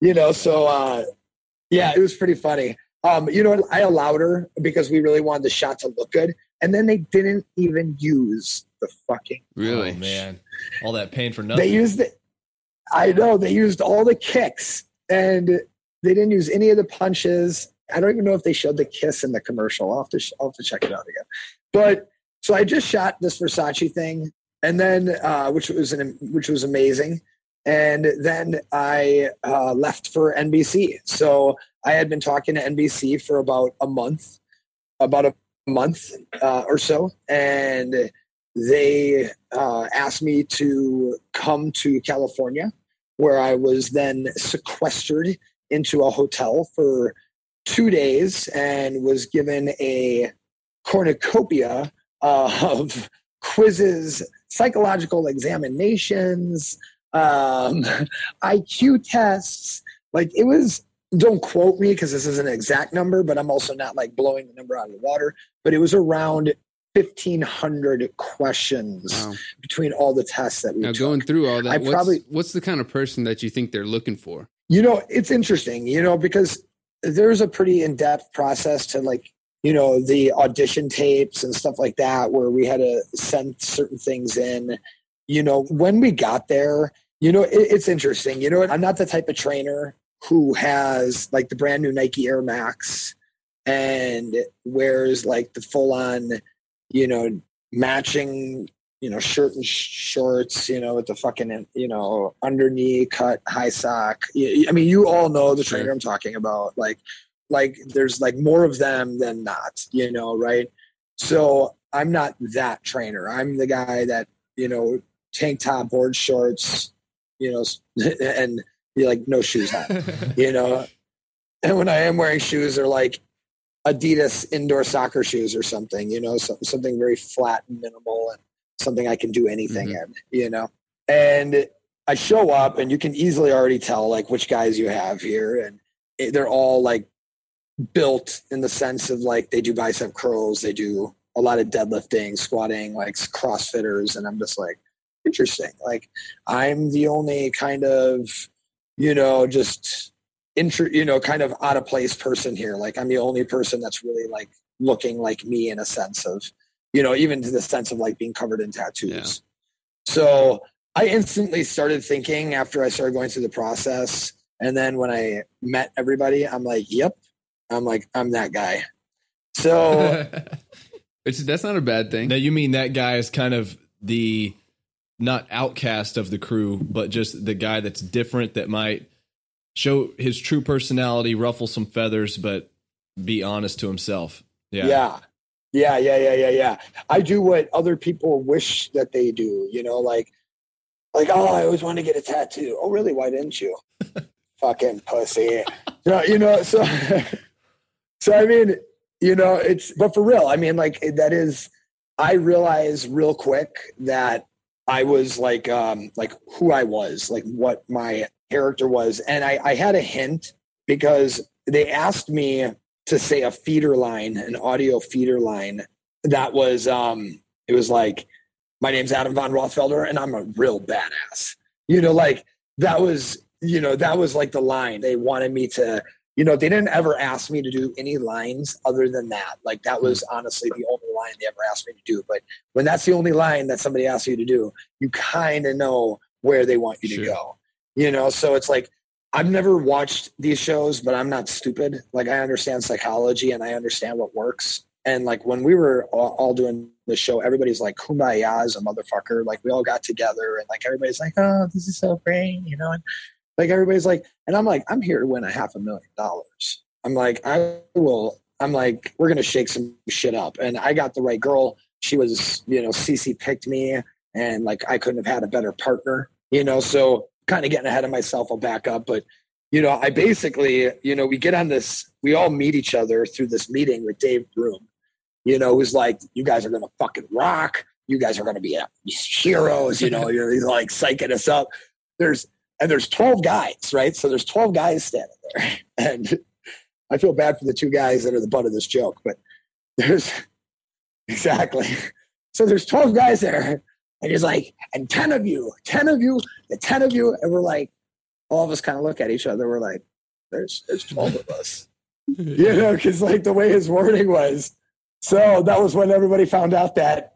You know, so uh, yeah, it was pretty funny. Um, you know, I allowed her because we really wanted the shot to look good, and then they didn't even use the fucking. Really, oh, man, all that pain for nothing. They used it. I know they used all the kicks, and they didn't use any of the punches. I don't even know if they showed the kiss in the commercial. I'll have to, I'll have to check it out again. But so I just shot this Versace thing, and then uh, which was an which was amazing, and then I uh, left for NBC. So I had been talking to NBC for about a month, about a month uh, or so, and they uh, asked me to come to California, where I was then sequestered into a hotel for two days and was given a cornucopia of quizzes, psychological examinations, um, IQ tests. Like it was don't quote me because this is an exact number, but I'm also not like blowing the number out of the water. But it was around 1,500 questions wow. between all the tests that we now took. going through all that. I what's, probably what's the kind of person that you think they're looking for? You know, it's interesting. You know, because there's a pretty in depth process to like you know the audition tapes and stuff like that where we had to send certain things in you know when we got there you know it, it's interesting you know i'm not the type of trainer who has like the brand new Nike Air Max and wears like the full on, you know, matching, you know, shirt and shorts, you know, with the fucking, you know, underknee cut high sock. I mean, you all know the trainer I'm talking about. Like, like there's like more of them than not, you know, right? So I'm not that trainer. I'm the guy that, you know, tank top, board shorts, you know, and be like no shoes on, you know. And when I am wearing shoes, they're like Adidas indoor soccer shoes or something, you know, so, something very flat and minimal and something I can do anything mm-hmm. in, you know. And I show up and you can easily already tell like which guys you have here and they're all like built in the sense of like they do bicep curls, they do a lot of deadlifting, squatting, like CrossFitters, and I'm just like, interesting. Like I'm the only kind of, you know, just intro, you know, kind of out of place person here. Like I'm the only person that's really like looking like me in a sense of, you know, even to the sense of like being covered in tattoos. Yeah. So I instantly started thinking after I started going through the process. And then when I met everybody, I'm like, yep, I'm like, I'm that guy. So Which that's not a bad thing. Now you mean that guy is kind of the not outcast of the crew, but just the guy that's different that might show his true personality, ruffle some feathers, but be honest to himself. Yeah. Yeah. Yeah, yeah, yeah, yeah, yeah. I do what other people wish that they do, you know, like like, oh, I always wanted to get a tattoo. Oh, really? Why didn't you? Fucking pussy. you know, you know, so so I mean, you know, it's but for real, I mean, like that is I realized real quick that I was like um like who I was, like what my character was. And I, I had a hint because they asked me to say a feeder line, an audio feeder line that was um it was like my name's Adam von Rothfelder and I'm a real badass. You know, like that was, you know, that was like the line. They wanted me to, you know, they didn't ever ask me to do any lines other than that. Like that was hmm. honestly the only line they ever asked me to do. But when that's the only line that somebody asks you to do, you kind of know where they want you sure. to go. You know, so it's like I've never watched these shows, but I'm not stupid. Like I understand psychology and I understand what works. And like when we were all, doing the show, everybody's like, kumbaya is a motherfucker. Like we all got together and like everybody's like, oh, this is so great, you know? And like everybody's like, and I'm like, I'm here to win a half a million dollars. I'm like, I will, I'm like, we're to shake some shit up. And I got the right girl. She was, you know, Cece picked me and like I couldn't have had a better partner, you know? So kind of getting ahead of myself, I'll back up. But, you know, I basically, you know, we get on this, we all meet each other through this meeting with Dave Broome you know, who's like, you guys are going to fucking rock. You guys are going to be uh, heroes. You know, you're like psyching us up. There's, and there's 12 guys, right? So there's 12 guys standing there. And I feel bad for the two guys that are the butt of this joke, but there's exactly. So there's 12 guys there. And he's like, and 10 of you, 10 of you, the 10 of you. And we're like, all of us kind of look at each other. We're like, there's, there's 12 of us. you know, because like the way his wording was, so that was when everybody found out that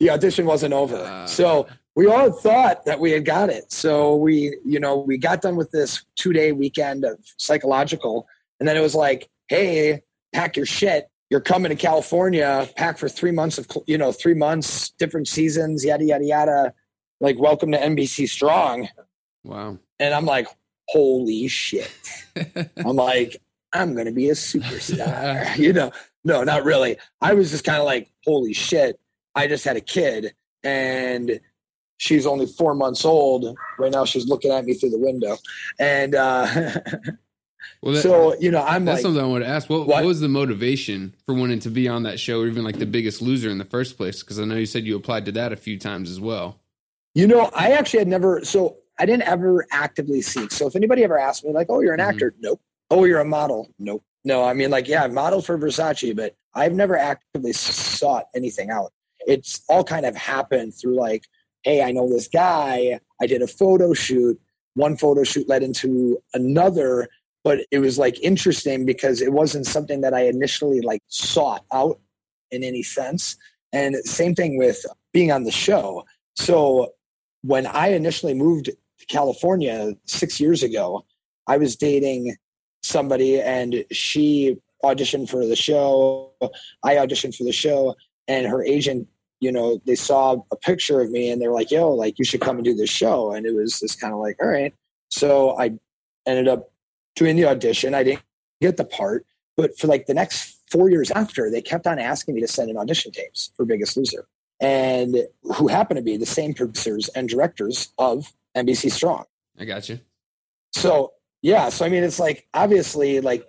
the audition wasn't over. Uh, so we all thought that we had got it. So we, you know, we got done with this two day weekend of psychological. And then it was like, hey, pack your shit. You're coming to California, pack for three months of, you know, three months, different seasons, yada, yada, yada. Like, welcome to NBC Strong. Wow. And I'm like, holy shit. I'm like, I'm going to be a superstar, you know? No, not really. I was just kind of like, holy shit, I just had a kid and she's only four months old. Right now, she's looking at me through the window. And uh, well, that, so, you know, I'm that's like, something I want to ask. What, what, was the motivation for wanting to be on that show or even like the biggest loser in the first place? Because I know you said you applied to that a few times as well. You know, I actually had never, so I didn't ever actively seek. So if anybody ever asked me, like, oh, you're an mm-hmm. actor, nope. Oh, you're a model, nope. No, I mean, like, yeah, I've modeled for Versace, but I've never actively sought anything out. It's all kind of happened through like, hey, I know this guy. I did a photo shoot. One photo shoot led into another, but it was like interesting because it wasn't something that I initially like sought out in any sense. And same thing with being on the show. So when I initially moved to California six years ago, I was dating somebody and she auditioned for the show. I auditioned for the show and her agent, you know, they saw a picture of me and they're like, yo, like you should come and do this show. And it was just kind of like, all right. So I ended up doing the audition. I didn't get the part, but for like the next four years after, they kept on asking me to send in audition tapes for Biggest Loser, and who happen to be the same producers and directors of NBC Strong. I got you. So yeah, so I mean, it's like obviously like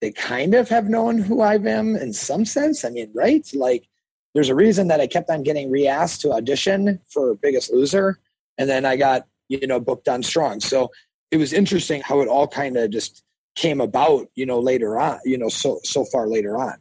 they kind of have known who I am in some sense. I mean, right? Like there's a reason that I kept on getting re-asked to audition for Biggest Loser, and then I got you know booked on Strong. So it was interesting how it all kind of just came about, you know, later on, you know, so so far later on,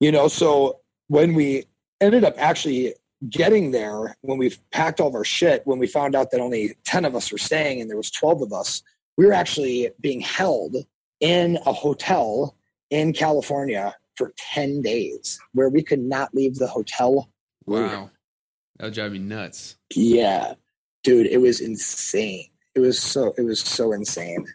you know. So when we ended up actually getting there, when we packed all of our shit, when we found out that only ten of us were staying and there was twelve of us, we were actually being held in a hotel in California for 10 days where we could not leave the hotel. Wow. That would drive me nuts. Yeah. Dude, it was insane. It was so it was so insane.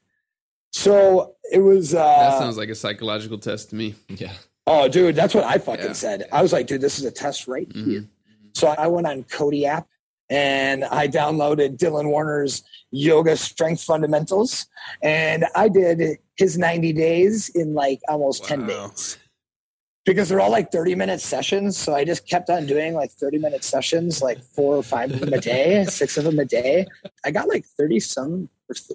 So it was uh That sounds like a psychological test to me. Yeah. Oh dude, that's what I fucking Yeah. said. I was like, dude, this is a test right Mhm. here. So I went on Cody app and I downloaded Dylan Werner's Yoga Strength Fundamentals and I did his 90 days in like almost 10 days. Because they're all like 30 minute sessions. So I just kept on doing like 30 minute sessions, like four or five of them a day, six of them a day. I got like 30 some,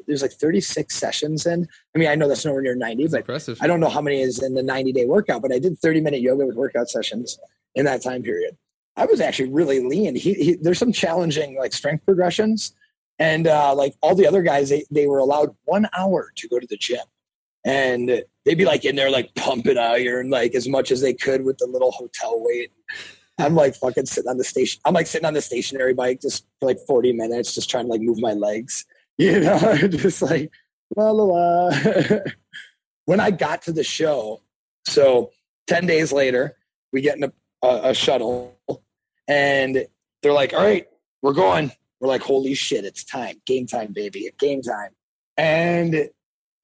there's like 36 sessions in. I mean, I know that's nowhere near 90, It's but impressive. I don't know how many is in the 90 day workout, but I did 30 minute yoga with workout sessions in that time period. I was actually really lean. He, he, there's some challenging like strength progressions, and uh, like all the other guys, they, they were allowed one hour to go to the gym, and they'd be like in there like pumping iron like as much as they could with the little hotel weight. I'm like fucking sitting on the station. I'm like sitting on the stationary bike just for like 40 minutes, just trying to like move my legs, you know, just like la la la. when I got to the show, so 10 days later, we get in a, a, a shuttle and they're like, all right, we're going. We're like, holy shit, it's time. Game time, baby. Game time. And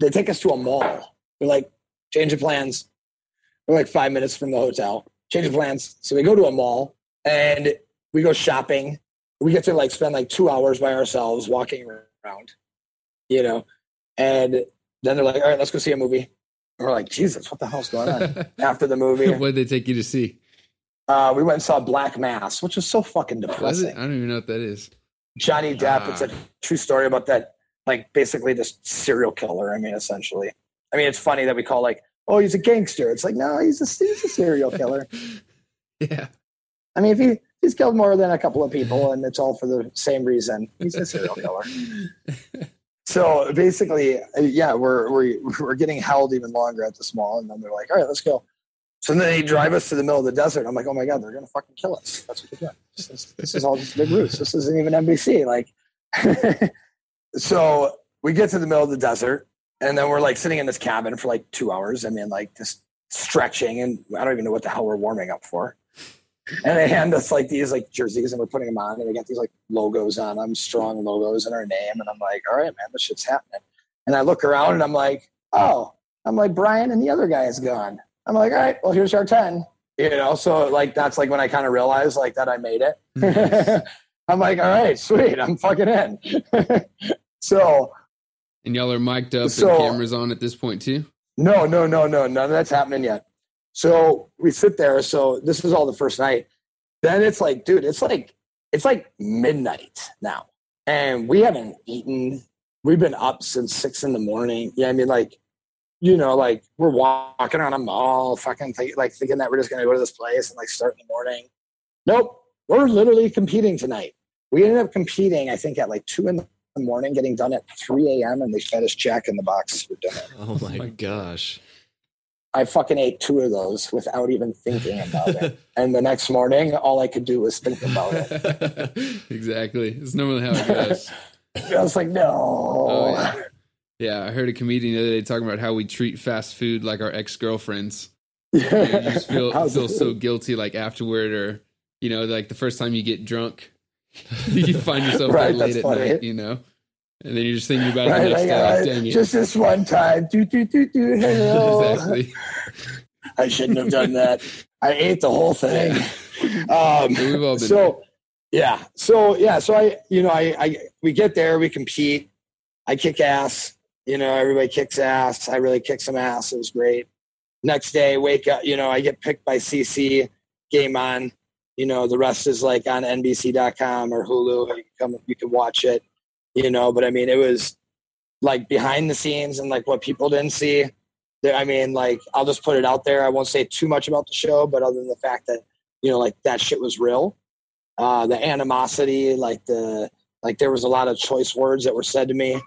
they take us to a mall. They're like, change of plans. We're like five minutes from the hotel. Change of plans. So we go to a mall and we go shopping. We get to like spend like two hours by ourselves walking around, you know. And then they're like, all right, let's go see a movie. And we're like, Jesus, what the hell's going on? After the movie, what did they take you to see? uh, we went and saw Black Mass, which was so fucking depressing. I don't even know what that is. Johnny Depp. It's a Ah. true story about that, like basically this serial killer. I mean, essentially. I mean, it's funny that we call like, oh, he's a gangster. It's like, no, he's a he's a serial killer. Yeah. I mean, if he he's killed more than a couple of people, and it's all for the same reason, he's a serial killer. So basically, yeah, we're we're we're getting held even longer at this mall, and then they're like, all right, let's go. So then they drive us to the middle of the desert. I'm like, oh my god, they're gonna fucking kill us. That's what they're doing. This is, this is all just big roots. This isn't even NBC. Like, so we get to the middle of the desert, and then we're like sitting in this cabin for like two hours. I mean, like just stretching, and I don't even know what the hell we're warming up for. And they hand us like these like jerseys, and we're putting them on, and they got these like logos on them, strong logos and our name. And I'm like, all right, man, this shit's happening. And I look around, and I'm like, oh, I'm like Brian, and the other guy is gone. I'm like, all right, well, here's our ten. You know, so like that's like when I kind of realized like that I made it. I'm like, all right, sweet, I'm fucking in. so And y'all are mic'd up So- and cameras on at this point too. No, no, no, no, none of that's happening yet. So we sit there. So this is all the first night. Then it's like, dude, it's like it's like midnight now, and we haven't eaten. We've been up since six in the morning. Yeah, I mean, like, you know, like we're walking around a mall, fucking think, like thinking that we're just gonna go to this place and like start in the morning. Nope, we're literally competing tonight. We ended up competing, I think, at like two in the morning, getting done at three a.m. and they fed us Jack in the box for dinner. Oh my gosh. I fucking ate two of those without even thinking about it. And the next morning, all I could do was think about it. exactly. It's normally how it goes. I was like, no. Oh, yeah. Yeah, I heard a comedian the other day talking about how we treat fast food like our ex girlfriends. You just feel feel so guilty like afterward, or you know, like the first time you get drunk, you find yourself Right, late at funny. night, you know, and then you're just thinking about it Right, the next like, day. Uh, just this one time. Do, do, do, do, hello. exactly. I shouldn't have done that. I ate the whole thing. Um, So we've all been so yeah so yeah so i you know I, I we get there we compete i kick ass you know everybody kicks ass i really kick some ass it was great next day, wake up, you know, I get picked by CC, game on. You know, the rest is like on NBC.com or Hulu. You can come, you can watch it. You know, but I mean, it was like behind the scenes and like what people didn't see. I mean, like I'll just put it out there. I won't say too much about the show, but other than the fact that you know, like that shit was real. Uh, the animosity, like the like, there was a lot of choice words that were said to me.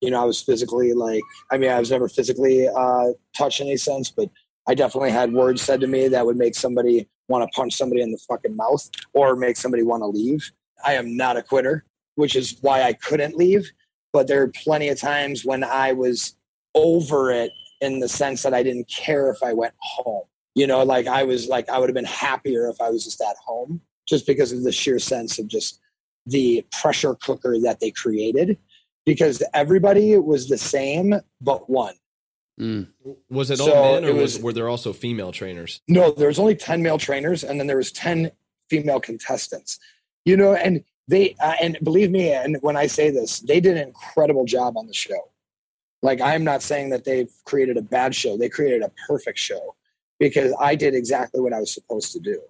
You know, I was physically like, I mean, I was never physically uh, touched in any sense, but I definitely had words said to me that would make somebody want to punch somebody in the fucking mouth or make somebody want to leave. I am not a quitter, which is why I couldn't leave. But there are plenty of times when I was over it in the sense that I didn't care if I went home. You know, like I was like, I would have been happier if I was just at home just because of the sheer sense of just the pressure cooker that they created because everybody was the same but one. Mm. Was it So all men, or was, was- were there also female trainers? No, there was only 10 male trainers and then there was 10 female contestants. You know, and they uh, and believe me and when I say this, they did an incredible job on the show. Like I'm not saying that they've created a bad show. They created a perfect show because I did exactly what I was supposed to do.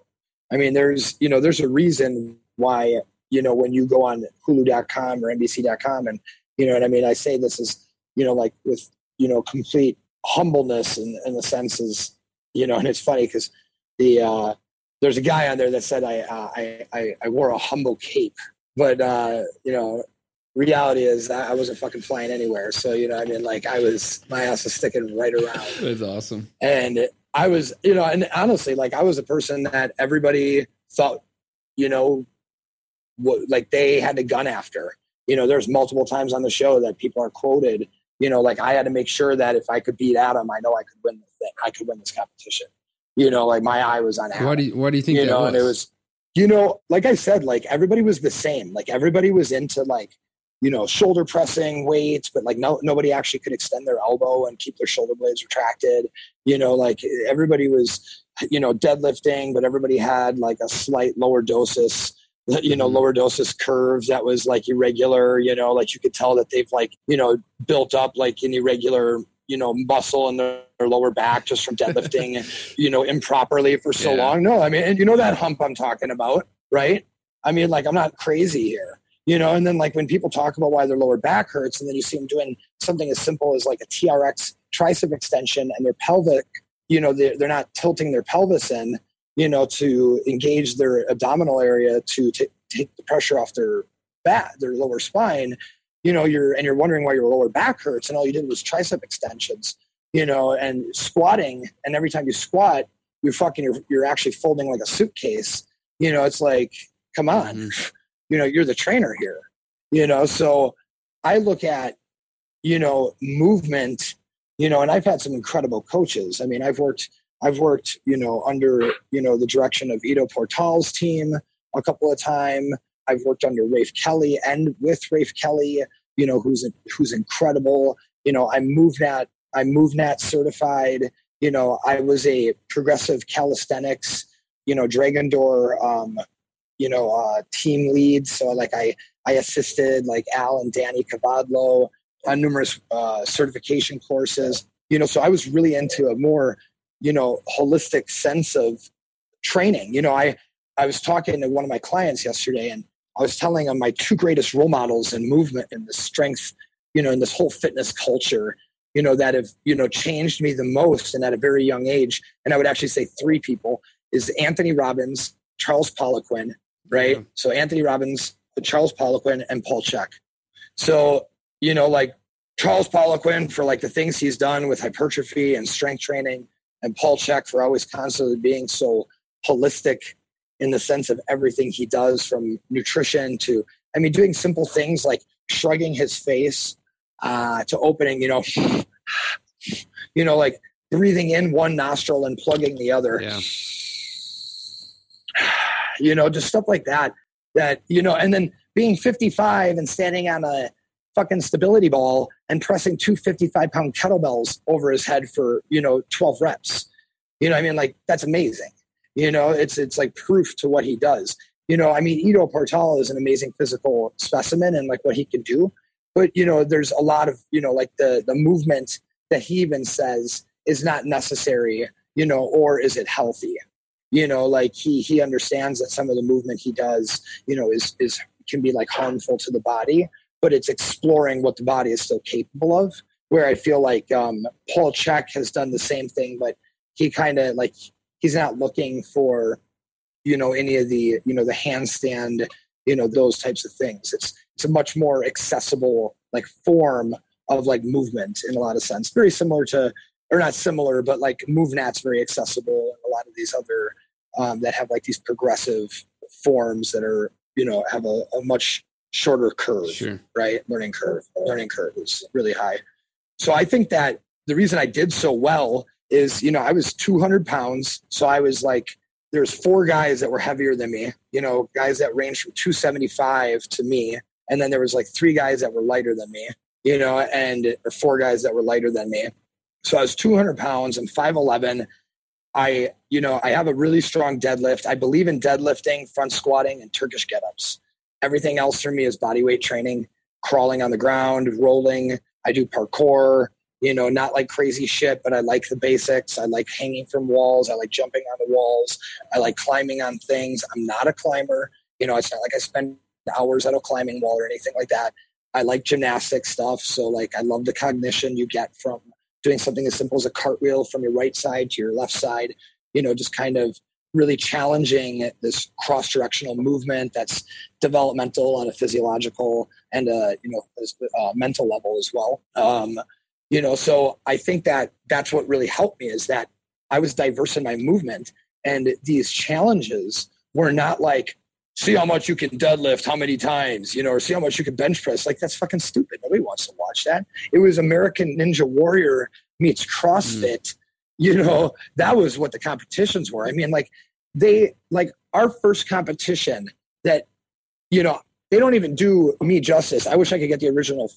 I mean, there's, you know, there's a reason why, you know, when you go on hulu.com or nbc.com and, you know what I mean? I say this is, you know, like with, you know, complete humbleness in, in the senses, you know, and it's funny because the, uh, there's a guy on there that said I, uh, I, I, I wore a humble cape, but, uh, you know, reality is I I wasn't fucking flying anywhere. So, you know, I mean, like I was, my ass was sticking right around That's awesome. and I was, you know, and honestly, like I was a person that everybody thought, you know, what like they had a gun after. You know, there's multiple times on the show that people are quoted. You know, like I had to make sure that if I could beat Adam, I know I could win the thing. I could win this competition. You know, like my eye was on Adam What do you, why do you think you that know, was? and it was, you know, like I said, like everybody was the same. Like everybody was into like, you know, shoulder pressing weights, but like no, nobody actually could extend their elbow and keep their shoulder blades retracted. You know, like everybody was, you know, deadlifting, but everybody had like a slight lordosis, you know, Mhm. lordosis curves that was like irregular. You know, like you could tell that they've like, you know, built up like an irregular, you know, muscle in their, their lower back just from deadlifting, you know, improperly for so Yeah. long. No, I mean, and you know that hump I'm talking about, right? I mean, like I'm not crazy here, you know. And then like when people talk about why their lower back hurts, and then you see them doing something as simple as like a TRX tricep extension, and their pelvic, you know, they're, they're not tilting their pelvis in, you know, to engage their abdominal area to t- take the pressure off their back, their lower spine. You know, you're and you're wondering why your lower back hurts, and all you did was tricep extensions, you know, and squatting, and every time you squat, you're fucking, you're, you're actually folding like a suitcase. You know, it's like, come on, mm-hmm. you know, you're the trainer here, you know. So I look at, you know, movement, you know, and I've had some incredible coaches. I mean, I've worked, I've worked, you know, under, you know, the direction of Ido Portal's team a couple of times. I've worked under Rafe Kelly and with Rafe Kelly, you know, who's who's incredible. You know, I'm MovNat, I'm MovNat certified. You know, I was a progressive calisthenics, you know, Dragon Door, um, you know, uh, team lead. So like I, I assisted like Al and Danny Cavadlo on numerous uh, certification courses. You know, so I was really into a more, you know, holistic sense of training. You know, I I was talking to one of my clients yesterday, and I was telling him my two greatest role models in movement and the strength, you know, in this whole fitness culture, you know, that have you know changed me the most, and at a very young age. And I would actually say three people is Anthony Robbins, Charles Poliquin, right? Yeah. So Anthony Robbins, Charles Poliquin, and Paul Chek. So you know, like Charles Poliquin for like the things he's done with hypertrophy and strength training, and Paul Chek for always constantly being so holistic in the sense of everything he does from nutrition to, I mean, doing simple things like shrugging his face uh, to opening, you know, you know, like breathing in one nostril and plugging the other Yeah. you know, just stuff like that. That, you know, and then being 55 and standing on a fucking stability ball and pressing two 55 pound kettlebells over his head for, you know, 12 reps. You know, I mean, like, that's amazing. You know, it's it's like proof to what he does. You know, I mean, Ido Portal is an amazing physical specimen and like what he can do. But, you know, there's a lot of, you know, like the the movement that he even says is not necessary, you know, or is it healthy? You know, like he he understands that some of the movement he does, you know, is is can be like harmful to the body, but it's exploring what the body is still capable of. Where I feel like um, Paul Chek has done the same thing, but he kind of like he's not looking for you know any of the you know the handstand you know those types of things it's it's a much more accessible like form of like movement in a lot of sense very similar to or not similar but like MovNat's very accessible and a lot of these other um, that have like these progressive forms that are you know have a, a much shorter curve Sure. right? Learning curve learning curve is really high. So i think that the reason i did so well is you know i was 200 pounds so i was like there's four guys that were heavier than me you know guys that ranged from 275 to me and then there was like three guys that were lighter than me you know and or four guys that were lighter than me. So i was 200 pounds i'm 511 i you know i have a really strong deadlift. I believe in deadlifting front squatting and turkish get-ups everything else for me is body weight training crawling on the ground rolling. I do parkour you know not like crazy shit but i like the basics. I like hanging from walls. I like jumping on the walls. I like climbing on things. I'm not a climber. You know it's not like i spend hours at a climbing wall or anything like that. I like gymnastic stuff. So like i love the cognition you get from doing something as simple as a cartwheel from your right side to your left side you know just kind of really challenging this cross directional movement that's developmental on a physiological and a you know a mental level as well. Um, you know so i think that that's what really helped me is that i was diverse in my movement and these challenges were not like see how much you can deadlift how many times you know or see how much you can bench press. Like that's fucking stupid. Nobody wants to watch that. It was american ninja warrior meets crossfit mm. You know that was what the competitions were i mean like they like our first competition that you know they don't even do me justice i wish i could get the original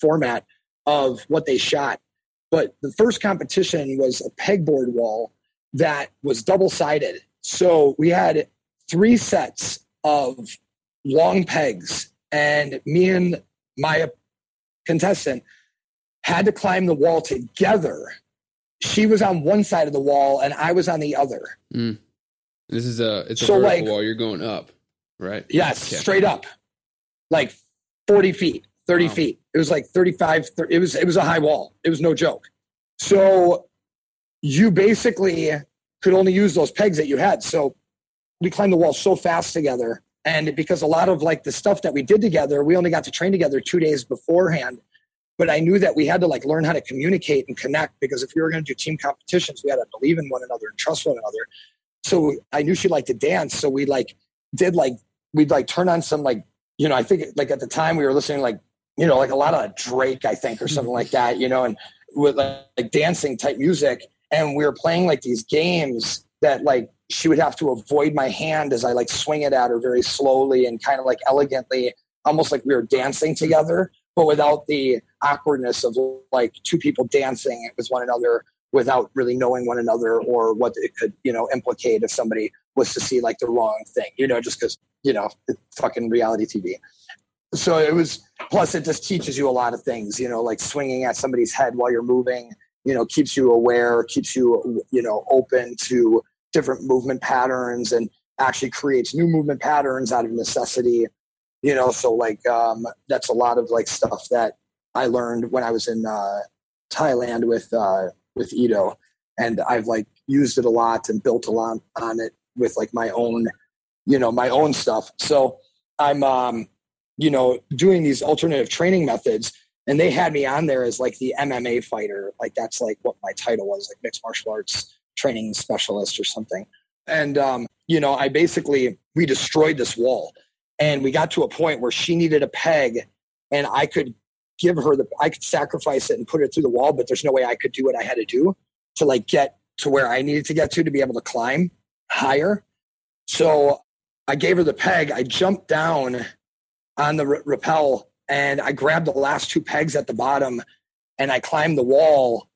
format of what they shot. But the first competition was a pegboard wall that was double sided. So we had three sets of long pegs, and me and my contestant had to climb the wall together. She was on one side of the wall, and I was on the other. Mm. This is a it's a So, vertical like- wall. You're going up, right? Yes, straight up, like forty feet, thirty Wow. feet. It was like 35, 30, It was it was a high wall. It was no joke. So you basically could only use those pegs that you had. So we climbed the wall so fast together, and because a lot of like the stuff that we did together, we only got to train together two days beforehand. But I knew that we had to like learn how to communicate and connect because if we were going to do team competitions, we had to believe in one another and trust one another. So I knew she liked to dance, so we like did like we'd like turn on some like you know I think like at the time we were listening like you know like a lot of Drake I think or mm-hmm. something like that you know and with like, like dancing type music and we were playing like these games that like she would have to avoid my hand as I like swing it at her very slowly and kind of like elegantly almost like we were dancing together but without the awkwardness of like two people dancing with one another without really knowing one another or what it could you know implicate if somebody was to see like the wrong thing you know just because you know fucking reality tv so it was plus it just teaches you a lot of things you know like swinging at somebody's head while you're moving you know keeps you aware keeps you you know open to different movement patterns and actually creates new movement patterns out of necessity you know. So like um that's a lot of like stuff that i learned when i was in uh thailand with uh with Ito, and I've like used it a lot and built a lot on it with like my own, you know, my own stuff. So I'm, um, you know, doing these alternative training methods, and they had me on there as like the MMA fighter. Like that's like what my title was, like mixed martial arts training specialist or something. And um, you know, I basically we destroyed this wall, and we got to a point where she needed a peg, and I could give her the I could sacrifice it and put it through the wall, but there's no way I could do what I had to do to like get to where I needed to get to to be able to climb higher. So I gave her the peg. I jumped down on the r- rappel and I grabbed the last two pegs at the bottom and I climbed the wall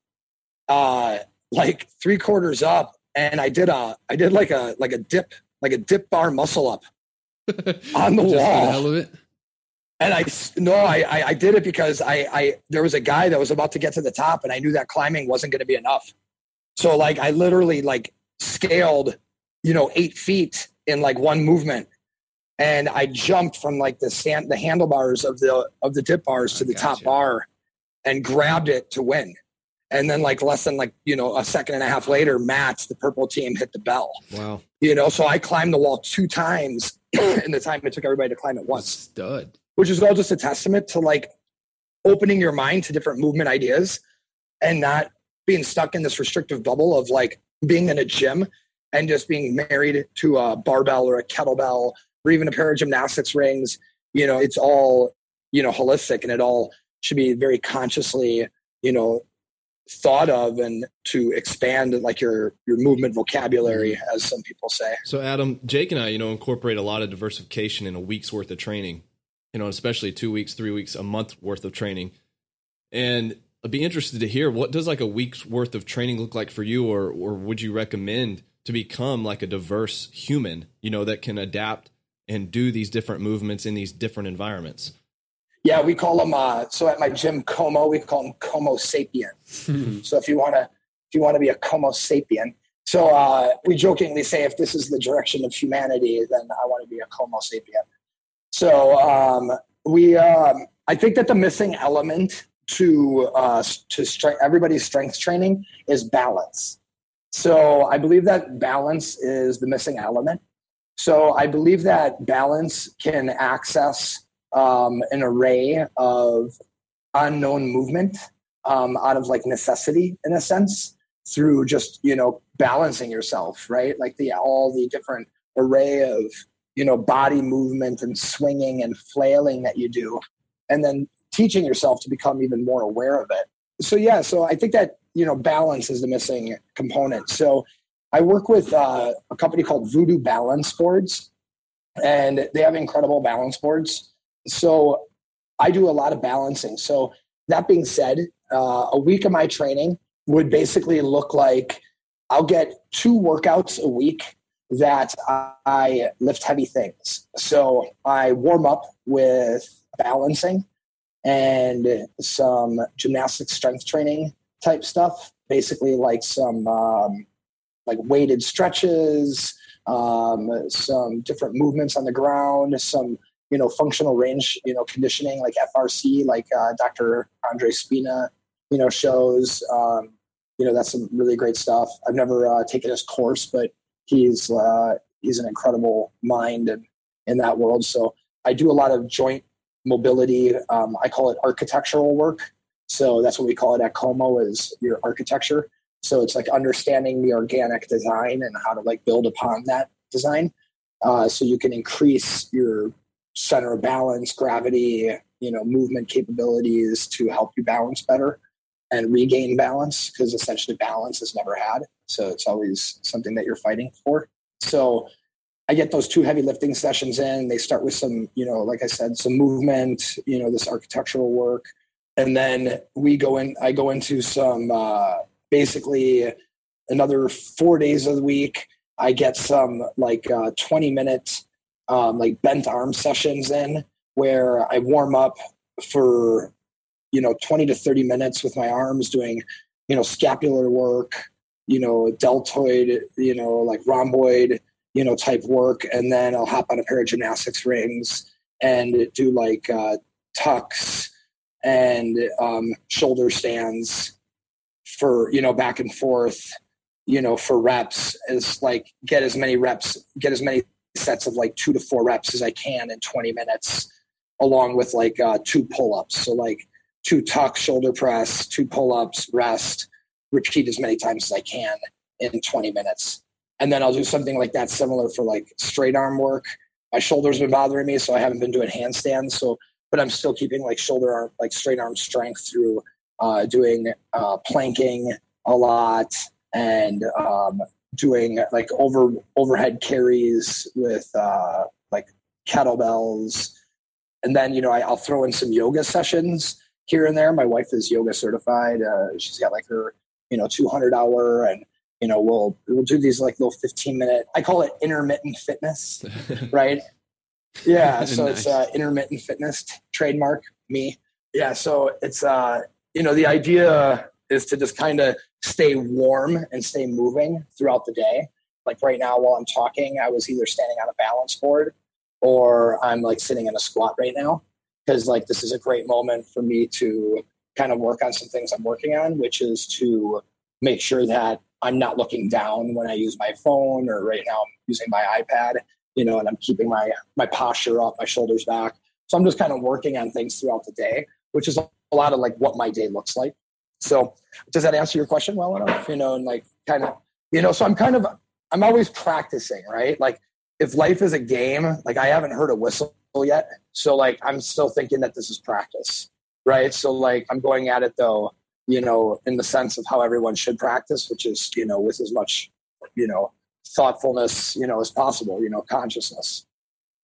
uh like three quarters up and I did a I did like a like a dip like a dip bar muscle up on the Just for the wall. Hell of it. And I no, I, I did it because I I there was a guy that was about to get to the top, and I knew that climbing wasn't going to be enough. So like I literally like scaled, you know, eight feet in like one movement. And I jumped from like the stand, the handlebars of the of the dip bars to the top bar and grabbed it to win. And then like less than like, you know, a second and a half later, Matt, the purple team hit the bell. Wow. You know, so I climbed the wall two times in the time it took everybody to climb it once Stud. Which is all just a testament to like opening your mind to different movement ideas and not being stuck in this restrictive bubble of like being in a gym and just being married to a barbell or a kettlebell or even a pair of gymnastics rings. You know, it's all, you know, holistic and it all should be very consciously, you know, thought of and to expand like your your movement vocabulary mm-hmm. as some people say. So Adam, Jake and I, you know, incorporate a lot of diversification in a week's worth of training. You know, especially two weeks, three weeks, a month worth of training. And I'd be interested to hear what does like a week's worth of training look like for you, or or would you recommend to become like a diverse human, you know, that can adapt and do these different movements in these different environments? Yeah, we call them. Uh, so at my gym, Como, we call them Como sapien. so if you want to, if you want to be a Como sapien, so uh, we jokingly say, if this is the direction of humanity, then I want to be a Como sapien. So um, we, um, I think that the missing element to uh, to everybody's strength training is balance. So I believe that balance is the missing element. So I believe that balance can access um, an array of unknown movement um, out of like necessity in a sense through just you know balancing yourself right like the all the different array of you know body movement and swinging and flailing that you do and then teaching yourself to become even more aware of it. So yeah so i think that you know balance is the missing component. So i work with uh, a company called Vew-Do balance boards and they have incredible balance boards. So I do a lot of balancing. So that being said, uh, a week of my training would basically look like I'll get two workouts a week that I lift heavy things. So I warm up with balancing and some gymnastic strength training type stuff. Basically, like some um, like weighted stretches, um, some different movements on the ground, some you know functional range you know conditioning like FRC, like uh, Dr. Andre Spina, you know shows. Um, you know that's some really great stuff. I've never uh, taken his course, but he's uh, he's an incredible mind and in that world. So I do a lot of joint mobility. Um, I call it architectural work. So that's what we call it at Como is your architecture. So it's like understanding the organic design and how to like build upon that design. Uh, so you can increase your center of balance, gravity, you know, movement capabilities to help you balance better and regain balance because essentially balance is never had. So it's always something that you're fighting for. So I get those two heavy lifting sessions in. They start with some, you know, like I said, some movement, you know, this architectural work. And then we go in, I go into some uh, basically another four days of the week. I get some like uh, 20 minute um, like bent arm sessions in where I warm up for, you know, 20 to 30 minutes with my arms doing, you know, scapular work, you know, deltoid, you know, like rhomboid, you know, type work. And then I'll hop on a pair of gymnastics rings and do like uh, tucks and um, shoulder stands for, you know, back and forth, you know, for reps is like get as many reps, get as many sets of like two to four reps as I can in 20 minutes, along with like uh, two pull ups. So, like two tuck, shoulder press, two pull ups, rest, repeat as many times as I can in 20 minutes. And then I'll do something like that similar for like straight arm work. My shoulders been bothering me, so I haven't been doing handstands. So, but I'm still keeping like shoulder arm, like straight arm strength through uh, doing uh, planking a lot and um, doing like over overhead carries with uh, like kettlebells, and then you know I, I'll throw in some yoga sessions here and there. My wife is yoga certified. Uh, she's got like her you know 200 hour, and you know we'll we'll do these like little 15 minute. I call it intermittent fitness, right? Yeah, so it's uh, intermittent fitness trademark me. Yeah, so it's uh you know the idea is to just kind of stay warm and stay moving throughout the day. Like right now, while I'm talking, I was either standing on a balance board or I'm like sitting in a squat right now because like this is a great moment for me to kind of work on some things I'm working on, which is to make sure that I'm not looking down when I use my phone or right now I'm using my iPad, you know, and I'm keeping my my posture up, my shoulders back. So I'm just kind of working on things throughout the day, which is a lot of like what my day looks like. So does that answer your question well enough? You know, and like kind of, you know, so I'm kind of I'm always practicing, right? Like if life is a game, like I haven't heard a whistle yet. So like I'm still thinking that this is practice. Right. So like I'm going at it though you know, in the sense of how everyone should practice, which is, you know, with as much, you know, thoughtfulness, you know, as possible, you know, consciousness.